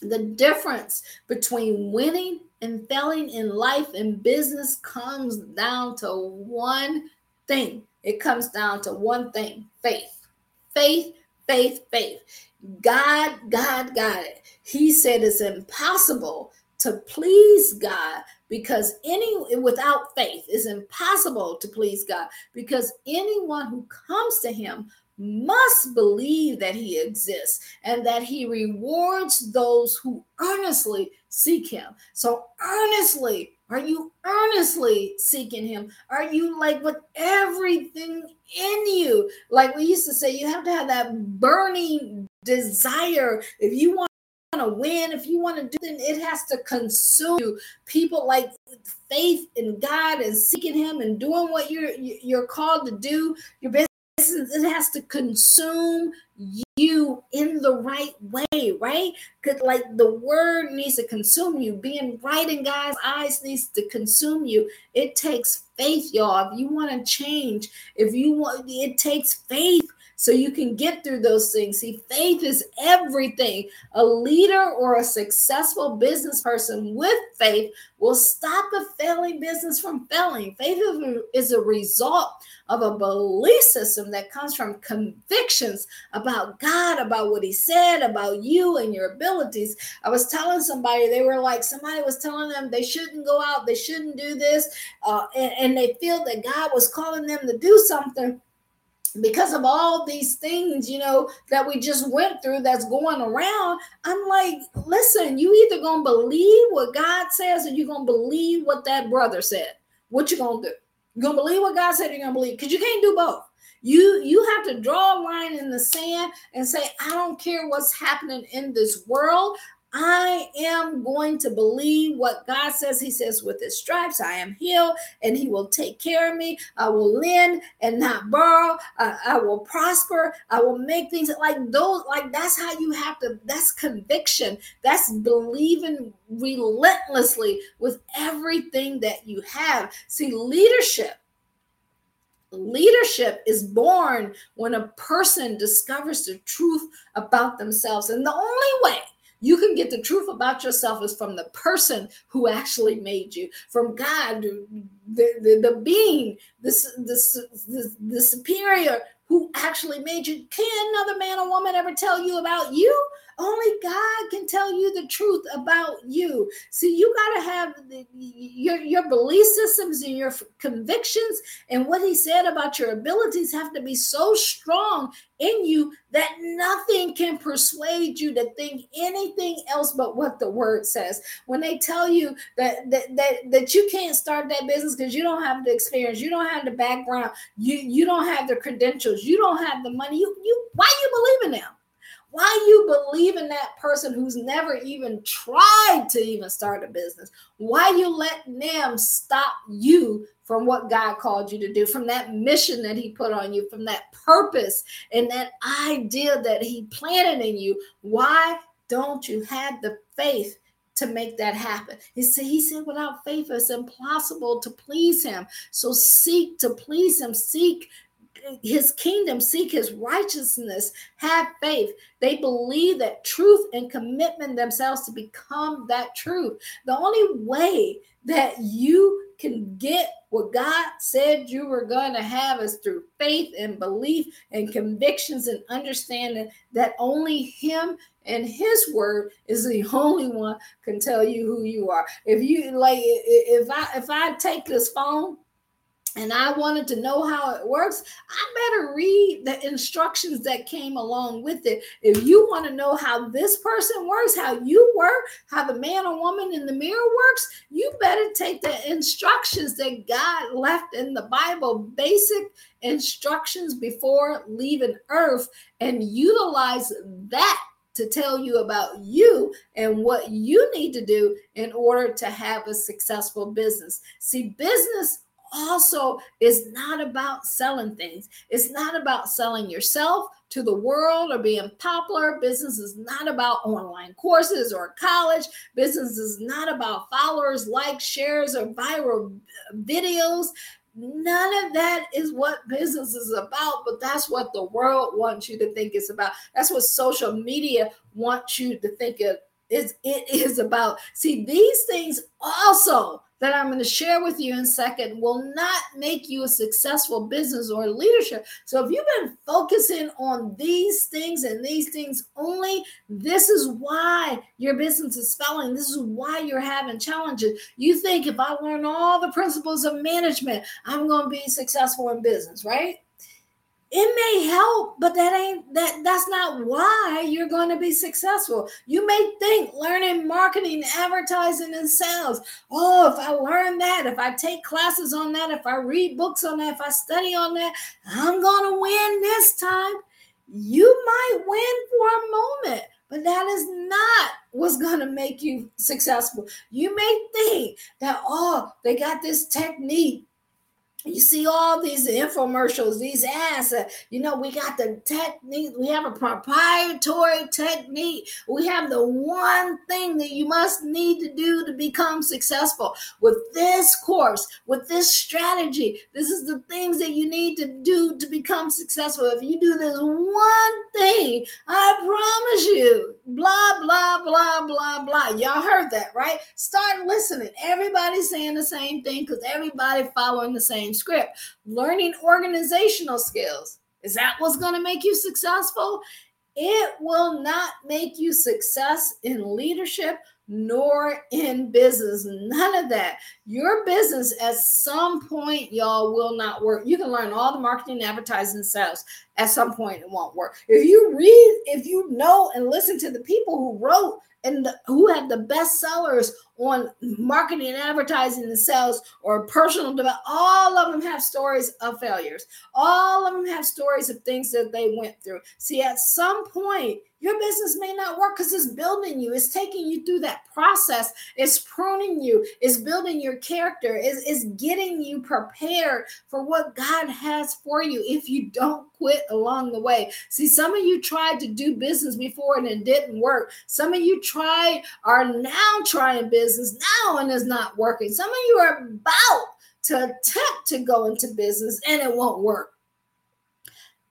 [SPEAKER 1] the difference between winning and failing in life and business comes down to one thing. It comes down to one thing faith. Faith, faith, faith. God, God got it. He said it's impossible to please God because any without faith is impossible to please God because anyone who comes to him must believe that he exists and that he rewards those who earnestly seek him. So, earnestly, are you earnestly seeking him? Are you like with everything in you? Like we used to say, you have to have that burning desire. If you want to win, if you want to do it, it has to consume you. People like faith in God and seeking Him and doing what you're you're called to do. Your it has to consume you in the right way, right? Because like the word needs to consume you. Being right in God's eyes needs to consume you. It takes faith, y'all. If you want to change, if you want, it takes faith so you can get through those things. See, faith is everything. A leader or a successful business person with faith will stop a failing business from failing. Faith is a result of a belief system that comes from convictions about God, about what He said, about you and your abilities. I was telling somebody, they were like, somebody was telling them they shouldn't go out, they shouldn't do this, uh, and, and they feel that God was calling them to do something because of all these things, you know, that we just went through that's going around, I'm like, listen, you either gonna believe what God says or you're gonna believe what that brother said. What you gonna do? You gonna believe what God said, you're gonna believe, because you can't do both. You you have to draw a line in the sand and say, I don't care what's happening in this world. I am going to believe what God says. He says, with his stripes, I am healed, and he will take care of me. I will lend and not borrow. I, will prosper. I will make things like those. Like that's how you have to, that's conviction. That's believing relentlessly with everything that you have. See, leadership Leadership is born when a person discovers the truth about themselves. And the only way you can get the truth about yourself is from the person who actually made you, from God, the, the, the being, the, the, the superior who actually made you. Can another man or woman ever tell you about you? Only God can tell you the truth about you. See, you got to have the, your, your belief systems and your convictions and what He said about your abilities have to be so strong in you that nothing can persuade you to think anything else but what the word says. When they tell you that that that, that you can't start that business because you don't have the experience, you don't have the background, you you don't have the credentials, you don't have the money, you you why you believe in them? Why you believe in that person who's never even tried to even start a business? Why you let them stop you from what God called you to do, from that mission that He put on you, from that purpose and that idea that He planted in you? Why don't you have the faith to make that happen. He said, he said, without faith, it's impossible to please him. So seek to please him, seek his kingdom, seek his righteousness, have faith. They believe that truth and commitment themselves to become that truth. The only way that you can get what God said you were going to have is through faith and belief and convictions and understanding that only Him and His word is the <laughs> only one can tell you who you are. If you like, if I if I take this phone and I wanted to know how it works, I better read the instructions that came along with it. If you want to know how this person works, how you work, how the man or woman in the mirror works, you better take the instructions that God left in the Bible, basic instructions before leaving earth, and utilize that to tell you about you and what you need to do in order to have a successful business. See, business also is not about selling things. It's not about selling yourself to the world or being popular. Business is not about online courses or college. Business is not about followers, likes, shares, or viral videos. None of that is what business is about, but that's what the world wants you to think it's about. That's what social media wants you to think it is, it is about. See, these things also that I'm going to share with you in a second will not make you a successful business or leadership. So if you've been focusing on these things and these things only, this is why your business is failing. This is why you're having challenges. You think if I learn all the principles of management, I'm going to be successful in business, right? It may help but that ain't that that's not why you're going to be successful. You may think learning marketing advertising and sales oh if i learn that if i take classes on that if i read books on that if i study on that i'm going to win this time. You might win for a moment but that is not what's going to make you successful. You may think that oh they got this technique you see all these infomercials, these ads. Uh, you know, we got the technique. We have a proprietary technique. We have the one thing that you must need to do to become successful. With this course, with this strategy, this is the things that you need to do to become successful. If you do this one thing, I promise you, blah, blah, blah, blah, blah. Y'all heard that, right? Start listening. Everybody's saying the same thing because everybody following the same same script. Learning organizational skills. Is that what's going to make you successful? It will not make you success in leadership nor in business. None of that. Your business at some point, y'all, will not work. You can learn all the marketing, advertising, sales. At some point, it won't work. If you read, if you know and listen to the people who wrote and the, who have the best sellers on marketing and advertising and sales or personal development, all of them have stories of failures. All of them have stories of things that they went through. See, at some point, your business may not work because it's building you, it's taking you through that process, it's pruning you, it's building your character, it's, it's getting you prepared for what God has for you if you don't quit along the way. See, some of you tried to do business before and it didn't work. Some of you tried, are now trying business business now and it's not working. Some of you are about to attempt to go into business and it won't work.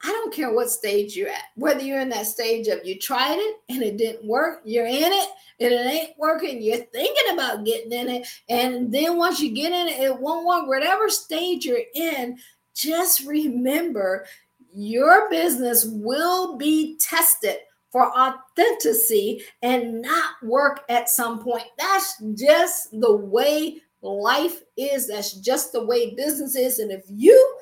[SPEAKER 1] I don't care what stage you're at, whether you're in that stage of you tried it and it didn't work, you're in it and it ain't working, you're thinking about getting in it, and then once you get in it, it won't work. Whatever stage you're in, just remember your business will be tested for authenticity and not work at some point. That's just the way life is. That's just the way business is. And if you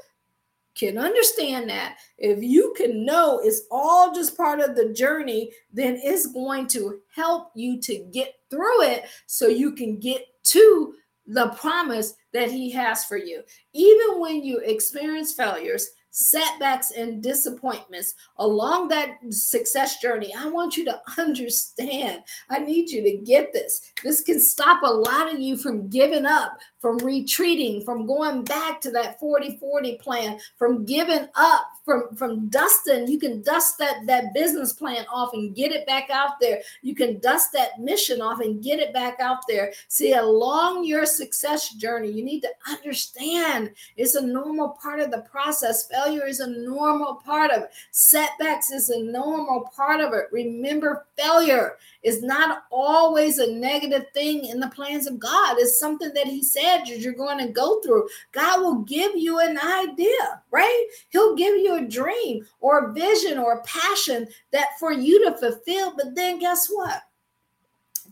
[SPEAKER 1] can understand that, if you can know it's all just part of the journey, then it's going to help you to get through it so you can get to the promise that He has for you. Even when you experience failures, setbacks and disappointments along that success journey, I want you to understand. I need you to get this. This can stop a lot of you from giving up, from retreating, from going back to that 40 40 plan, from giving up, from, from dusting. You can dust that, that business plan off and get it back out there. You can dust that mission off and get it back out there. See, along your success journey, you need to understand it's a normal part of the process. Failure is a normal part of it. Setbacks is a normal part of it. Remember, failure is not always a negative thing in the plans of God. It's something that He said you're going to go through. God will give you an idea, right? He'll give you a dream or a vision or a passion that for you to fulfill. But then guess what?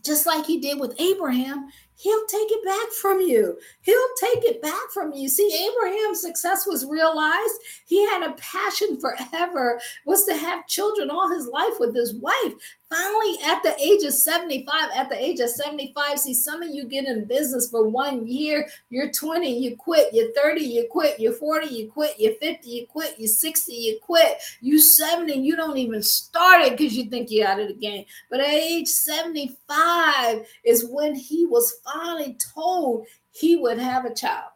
[SPEAKER 1] Just like He did with Abraham, He'll take it back from you. He'll take it back from you. See, Abraham's success was realized. He had a passion forever was to have children all his life with his wife. Finally, at the age of 75, at the age of 75, see, some of you get in business for one year. You're 20, you quit. You're 30, you quit. You're 40, you quit. You're 50, you quit. You're 60, you quit. You 70, you don't even start it because you think you're out of the game. But at age 75 is when he was finally told he would have a child.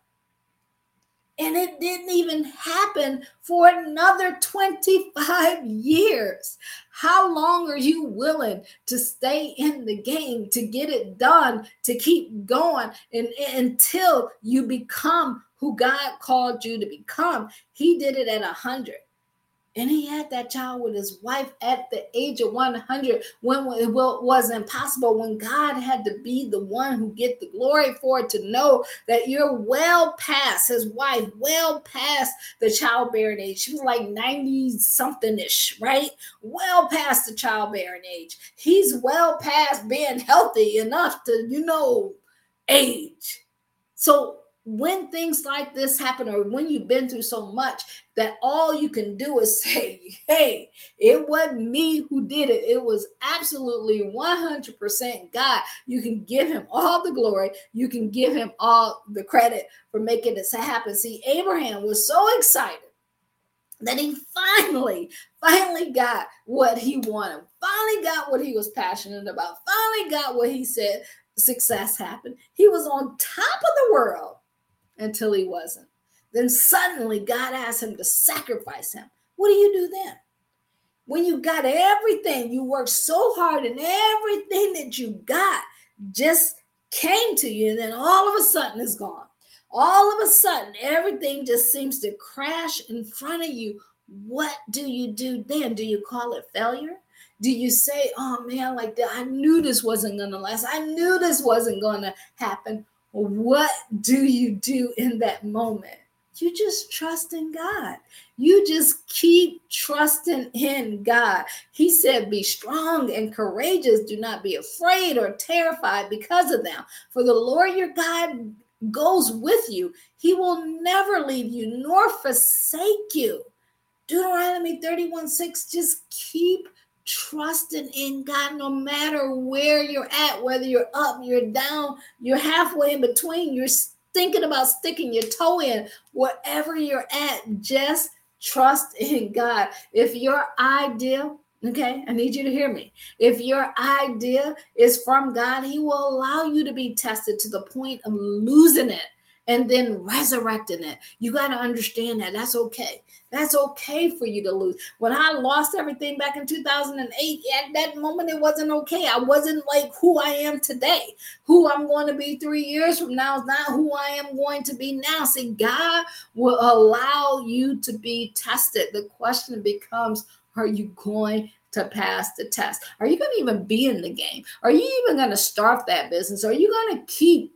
[SPEAKER 1] And it didn't even happen for another 25 years. How long are you willing to stay in the game to get it done, to keep going and, until you become who God called you to become? He did it at 100. And he had that child with his wife at the age of 100 when it was impossible, when God had to be the one who get the glory for it to know that you're well past his wife, well past the childbearing age. She was like 90 something ish, right? Well past the childbearing age. He's well past being healthy enough to, you know, age. So when things like this happen or when you've been through so much that all you can do is <laughs> say hey it wasn't me who did it. It was absolutely 100% god. You can give him all the glory. You can give him all the credit for making this happen. See abraham was so excited that he finally finally got what he wanted. Finally got what he was passionate about. Finally got what he said success happened. He was on top of the world until he wasn't. Then suddenly God asked him to sacrifice him. What do you do then? When you got everything, you worked so hard and everything that you got just came to you, and then all of a sudden it's gone. All of a sudden, everything just seems to crash in front of you. What do you do then? Do you call it failure? Do you say, oh man, like? I knew this wasn't going to last. I knew this wasn't going to happen. What do you do in that moment? You just trust in God. You just keep trusting in God. He said, Be strong and courageous. Do not be afraid or terrified because of them. For the Lord your God goes with you. He will never leave you nor forsake you. Deuteronomy 31 6, just keep trusting in God no matter where you're at, whether you're up, you're down, you're halfway in between, you're thinking about sticking your toe in, wherever you're at, just trust in God. If your idea, okay, I need you to hear me. If your idea is from God, He will allow you to be tested to the point of losing it and then resurrecting it. You got to understand that. That's okay. That's okay for you to lose. When I lost everything back in 2008, at that moment, it wasn't okay. I wasn't like who I am today. Who I'm going to be three years from now is not who I am going to be now. See, God will allow you to be tested. The question becomes are you going to pass the test? Are you going to even be in the game? Are you even going to start that business? Are you going to keep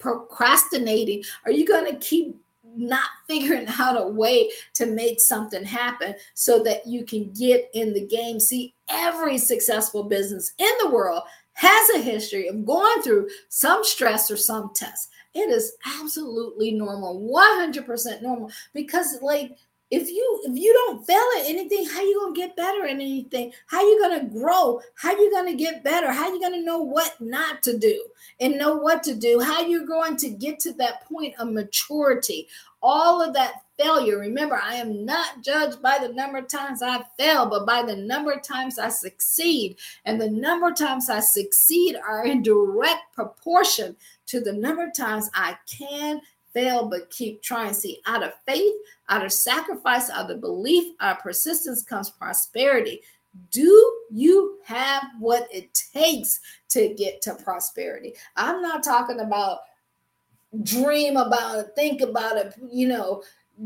[SPEAKER 1] procrastinating? Are you going to keep not figuring <laughs> out a way to make something happen so that you can get in the game. See, every successful business in the world has a history of going through some stress or some test. It is absolutely normal, 100% normal because like if you if you don't fail at anything how you gonna get better at anything how you gonna grow how you gonna get better how you gonna know what not to do and know what to do how you're going to get to that point of maturity all of that failure. Remember, I am not judged by the number of times I fail, but by the number of times I succeed. And the number of times I succeed are in direct proportion to the number of times I can fail, but keep trying. See, out of faith, out of sacrifice, out of belief, out of persistence comes prosperity. Do you have what it takes to get to prosperity? I'm not talking about dream about it, think about it, you know,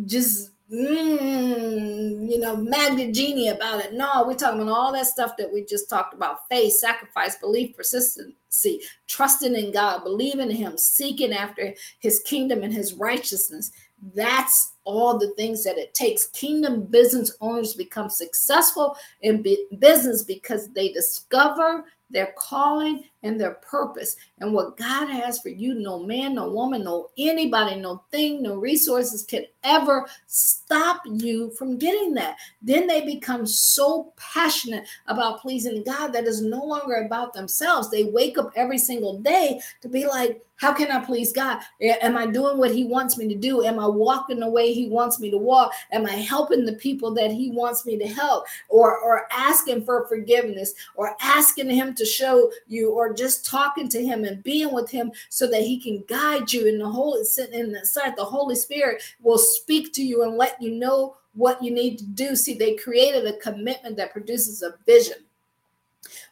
[SPEAKER 1] just mm, you know, magnet genie about it. No, we're talking about all that stuff that we just talked about faith, sacrifice, belief, persistency, trusting in God, believing in Him, seeking after His kingdom and His righteousness. That's all the things that it takes. Kingdom business owners become successful in business because they discover their calling and their purpose and what God has for you. No man, no woman, no anybody, no thing, no resources can ever stop you from getting that. Then they become so passionate about pleasing God that is no longer about themselves. They wake up every single day to be like, how can I please God? Am I doing what He wants me to do? Am I walking the way He wants me to walk? Am I helping the people that He wants me to help? Or, or asking for forgiveness, or asking Him to show you, or just talking to him and being with him so that he can guide you in the Holy in the sight. The Holy Spirit will speak to you and let you know what you need to do. See, they created a commitment that produces a vision.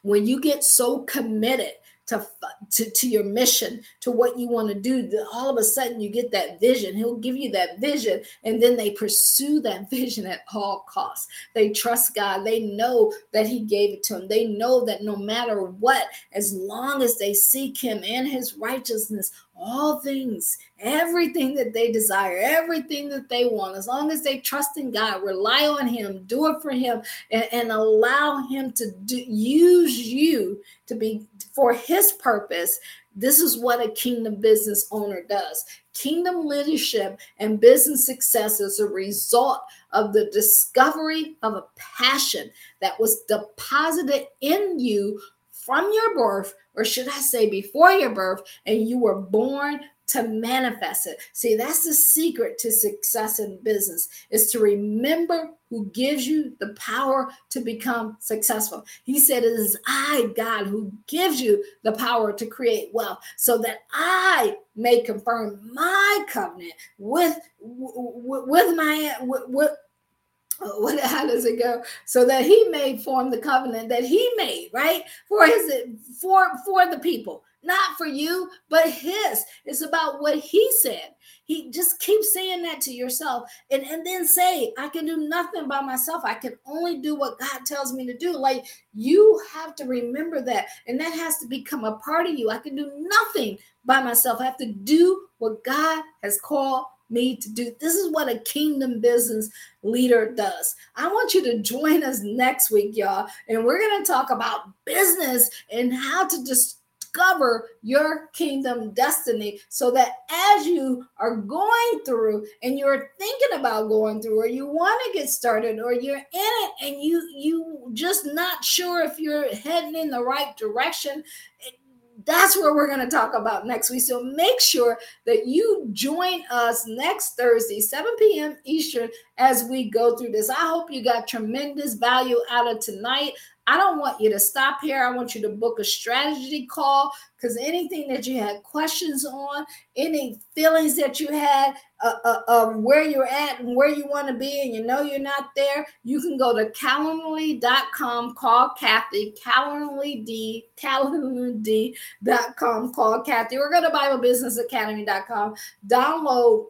[SPEAKER 1] When you get so committed to, to, to your mission, to what you want to do, all of a sudden you get that vision. He'll give you that vision, and then they pursue that <laughs> vision at all costs. They trust God. They know that He gave it to them. They know that no matter what, as long as they seek Him and His righteousness, all things, everything that they desire, everything that they want, as long as they trust in God, rely on Him, do it for Him, and, and allow Him to do, use you to be for His purpose. This is what a kingdom business owner does. Kingdom leadership and business success is a result of the discovery of a passion that was deposited in you from your birth, or should I say before your birth, and you were born to manifest it. See, that's the secret to success in business is to remember who gives you the power to become successful. He said, It is I, God, who gives you the power to create wealth so that I may confirm my covenant with, with my, with, <laughs> what how does it go? So that he may form the covenant that he made right? For his for for the people not for you but his. It's about what he said. He just keep saying that to yourself and and then say i can do nothing by myself. I can only do what god tells me to do. Like you have to remember that. And that has to become a part of you. I can do nothing by myself. I have to do what god has called me to do. This is what a kingdom business leader does. I want you to join us next week, y'all, and we're going to talk about business and how to discover your kingdom destiny so that as you are going through and you're thinking about going through or you want to get started or you're in it and you you just not sure if you're heading in the right direction that's what we're going to talk about next week. So make sure that you join us next Thursday, 7 p.m. Eastern, as we go through this. I hope you got tremendous value out of tonight. I don't want you to stop here. I want you to book a strategy call because anything that you had questions on, any feelings that you had uh, uh, of where you're at and where you want to be, and you know you're not there, you can go to calendly.com, call Kathy, calendly, calendly.com, call Kathy, or go to BibleBusinessAcademy.com, download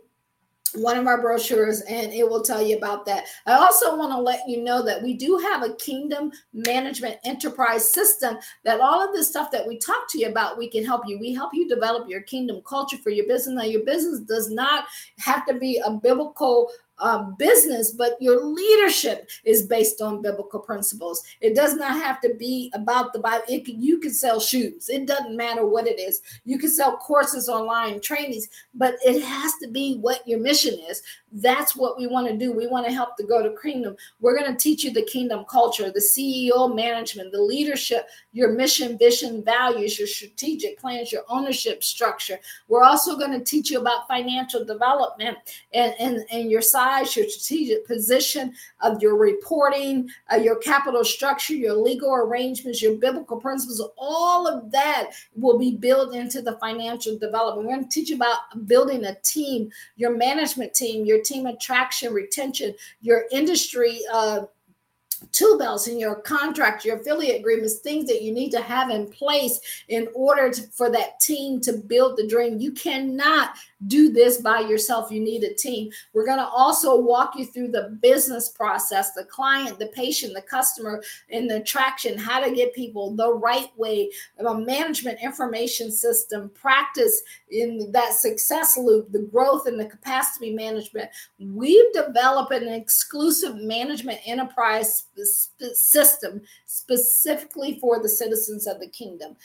[SPEAKER 1] one of our brochures and it will tell you about that. I also want to let you know that we do have a kingdom management enterprise system that all of this stuff that we talk to you about, we can help you. We help you develop your kingdom culture for your business. Now, your business does not have to be a biblical um, business, but your leadership is based on biblical principles. It does not have to be about the Bible. It can, you can sell shoes. It doesn't matter what it is. You can sell courses online, trainings, but it has to be what your mission is. That's what we want to do. We want to help to go to kingdom. We're going to teach you the kingdom culture, the CEO management, the leadership, your mission, vision, values, your strategic plans, your ownership structure. We're also going to teach you about financial development and, and, and your size, your strategic position of your reporting, uh, your capital structure, your legal arrangements, your biblical principles, all of that will be built into the financial development. We're going to teach you about building a team, your management team, your team attraction, retention, your industry. Uh, tool belts in your contract, your affiliate agreements, things that you need to have in place in order to, for that team to build the dream. You cannot do this by yourself. You need a team. We're going to also walk you through the business process, the client, the patient, the customer, and the attraction, how to get people the right way, a management information system, practice in that success loop, the growth and the capacity management. We've developed an exclusive management enterprise system specifically for the citizens of the kingdom.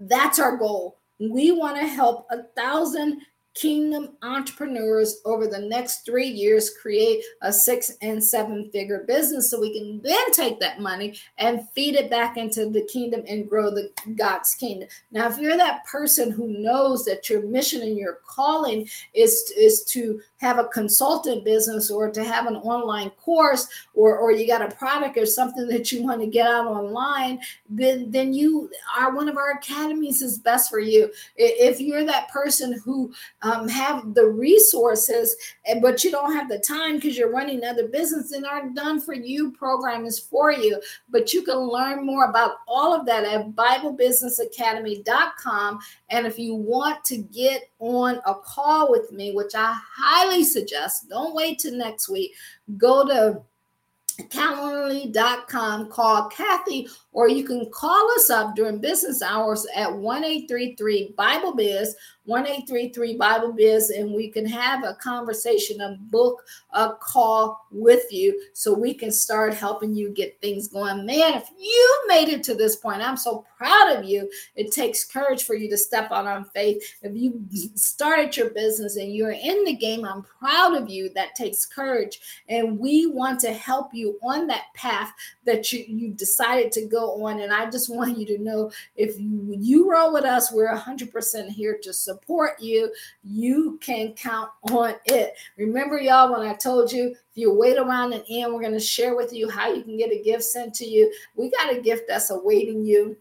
[SPEAKER 1] That's our goal. We want to help a thousand kingdom entrepreneurs over the next three years create a six and seven figure business so we can then take that money and feed it back into the kingdom and grow the god's kingdom. Now if you're that person who knows that your mission and your calling is is to have a consultant business or to have an online course or, or you got a product or something that you want to get out online, then, then you are one of our academies is best for you. If you're that person who um, have the resources, but you don't have the time because you're running other business, then our Done For You program is for you. But you can learn more about all of that at BibleBusinessAcademy.com. And if you want to get on a call with me, which I highly suggest, don't wait till next week. Go to calendly.com call kathy or you can call us up during business hours at 1833 bible biz 1833 bible biz and we can have a conversation a book a call with you so we can start helping you get things going. Man if you made it to this point i'm so proud of you. It takes courage for you to step out on faith. If you started your business and you're in the game i'm proud of you. That takes courage. And we want to help you on that path that you, you decided to go on. And I just <laughs> want you to know if you, you roll with us, we're 100% here to support you. You can count on it. Remember, y'all, when I told you if you wait around and end, we're going to share with you how you can get a gift sent to you. We got a gift that's awaiting you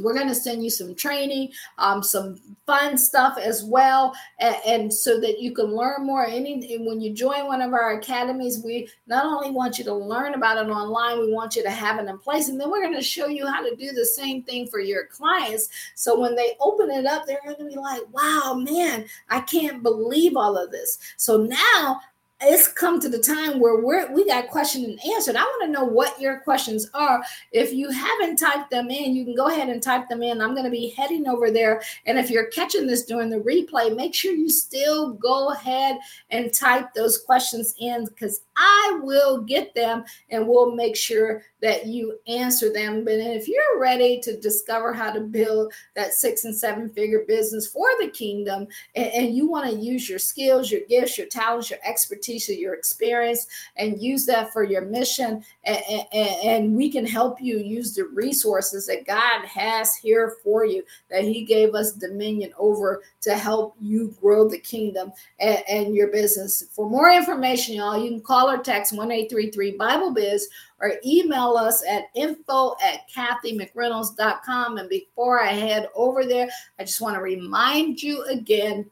[SPEAKER 1] we're going to send you some training um, some fun stuff as well and, and, so that you can learn more. Any when you join one of our academies we not only want you to learn about it online we want you to have it in place and then we're going to show you how to do the same thing for your clients. So when they open it up they're going to be like wow man i can't believe all of this. So now it's come to the time where we're we got question and answered. I want to know what your questions are. If you haven't typed them in, you can go ahead and type them in. I'm going to be heading over there. And if you're catching this during the replay, make sure you still go ahead and type those questions in because I will get them and we'll make sure that you answer them. But if you're ready to discover how to build that six and seven figure business for the kingdom and, and you want to use your skills, your gifts, your talents, your expertise, your experience, and use that for your mission, and, and, and we can help you use the resources that God has here for you, that He gave us dominion over to help you grow the kingdom and, and your business. For more information, y'all, you can call or text 1833 Bible Biz or email us at info at kathymcreynolds.com. And before I head over there, I just want to remind you again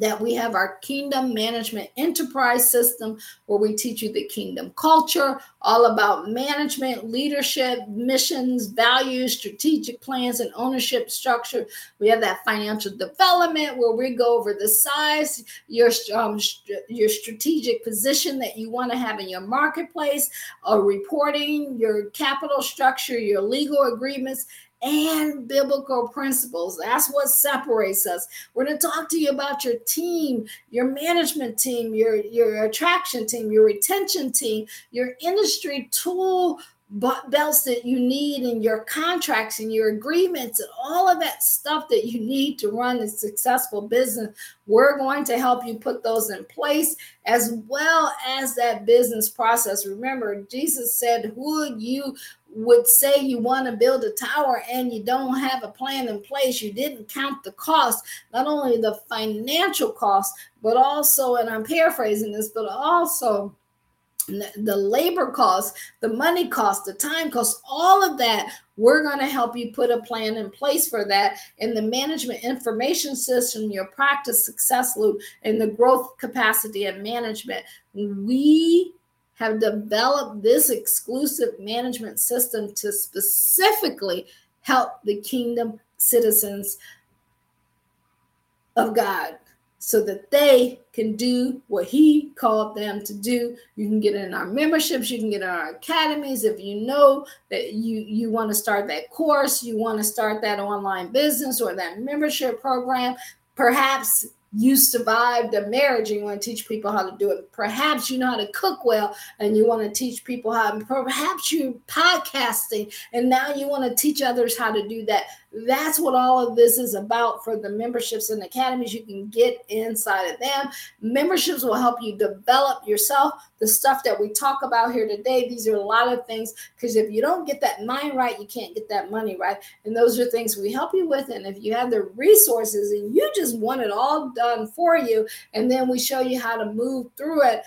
[SPEAKER 1] that we have our kingdom management enterprise system where we teach you the kingdom culture, all about management, leadership, missions, values, strategic plans, and ownership structure. We have that financial development where we go over the size, your um, your strategic position that you want to have in your marketplace, uh, reporting, your capital structure, your legal agreements, and biblical principles. That's what separates us. We're going to talk to you about your team, your management team, your, your attraction team, your retention team, your industry tool belts that you need and your contracts and your agreements and all of that stuff that you need to run a successful business. We're going to help you put those in place as well as that business process. Remember, Jesus said, Who you would say you want to build a tower and you don't have a plan in place, you didn't count the cost, not only the financial cost, but also, and I'm paraphrasing this, but also the labor costs, the money costs, the time costs, all of that, we're going to help you put a plan in place for that in the management information system, your practice success loop, and the growth capacity and management. We have developed this exclusive management system to specifically help the kingdom citizens of God so that they can do what he called them to do. You can get in our memberships, you can get in our academies if you know that you you want to start that course, you want to start that online business or that membership program. Perhaps you survived a marriage and you want to teach people how to do it. Perhaps you know how to cook well and you want to teach people how. Perhaps you're podcasting and now you want to teach others how to do that. That's what all of this is about for the memberships and academies. You can get inside of them. Memberships will help you develop yourself. The stuff that we talk about here today, these are a lot of things because if you don't get that mind right, you can't get that money right. And those are things we help you with. And if you have the resources and you just want it all done for you, and then we show you how to move through it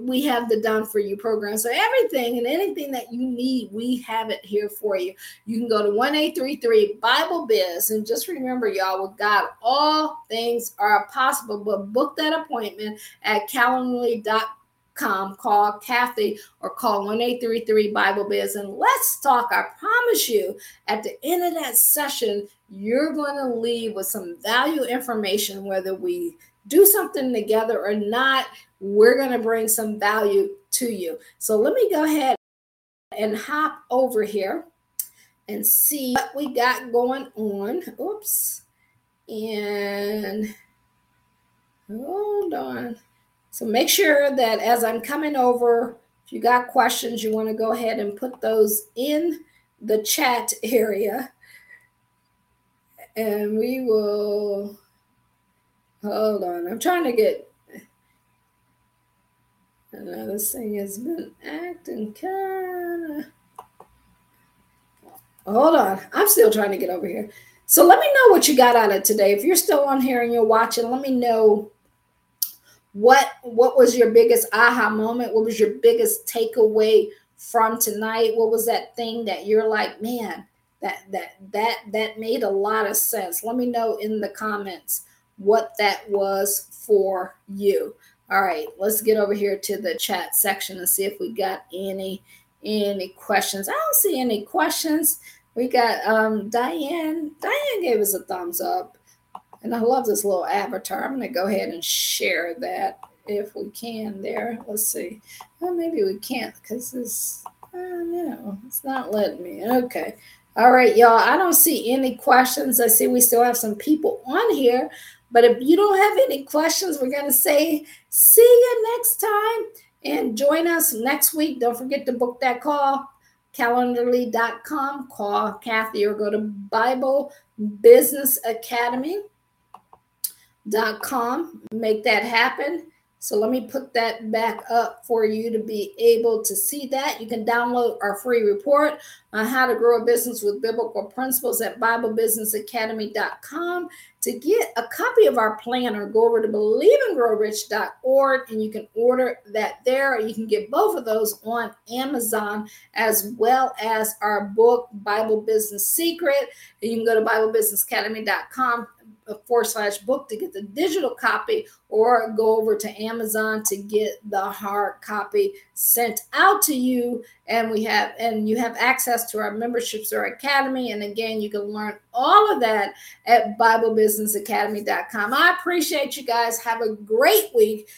[SPEAKER 1] we have the done for you program. So everything and anything that you need, we have it here for you. You can go to 1833 Bible Biz and just remember, y'all, with God, all things are possible. But book that appointment at calendly.com. Call Kathy or call 1833 Bible Biz and let's talk. I promise you, at the end of that session, you're going to leave with some value information, whether we do something together or not we're going to bring some value to you. So let me go ahead and hop over here and see what we got going on. Oops. And hold on. So make sure that as I'm coming over, if you got questions, you want to go ahead and put those in the chat <laughs> area. And we will hold on. I'm trying to get Another thing has been acting kind of. Hold on. I'm still trying to get over here. So let me know what you got out of today. If you're still on here and you're watching, let me know what what was your biggest aha moment? What was your biggest takeaway from tonight? What was that thing that you're like, man, that that that that made a lot of sense. Let me know in the comments what that was for you. All right, let's get over here to the chat section and see if we got any any questions. I don't see any questions. We got um Diane. Diane gave us a thumbs up. And I love this little avatar. I'm gonna go ahead and share that if we can there. Let's see. Well, maybe we can't because this I don't know. It's not letting me. Okay. All right, y'all. I don't see any questions. I see we still have some people on here. But if you don't have any questions, we're going to say see you next time and join us next week. Don't forget to book that call, calendly.com. Call Kathy or go to Bible Business Academy.com. Make that happen. So let me put that back up for you to be able to see that. You can download our free report on how to grow a business with biblical principles at BibleBusinessAcademy.com. To get a copy of our planner, go over to believeandgrowrich.org and you can order that there. Or You can get both of those on Amazon as well as our book, Bible Business Secret. You can go to BibleBusinessAcademy.com forward slash book to get the digital copy or go over to Amazon to get the hard copy sent out to you. And we have, and you have access to our memberships or academy. And again, you can learn all of that at BibleBusinessAcademy.com. I appreciate you guys. Have a great week.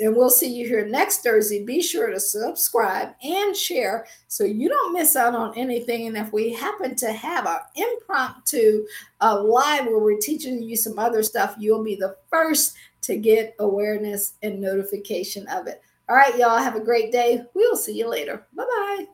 [SPEAKER 1] And we'll see you here next Thursday. Be sure to subscribe and share so you don't miss out on anything. And if we happen to have an impromptu uh, live where we're teaching you some other stuff, you'll be the first to get awareness and notification of it. All right, y'all. Have a great day. We'll see you later. Bye bye.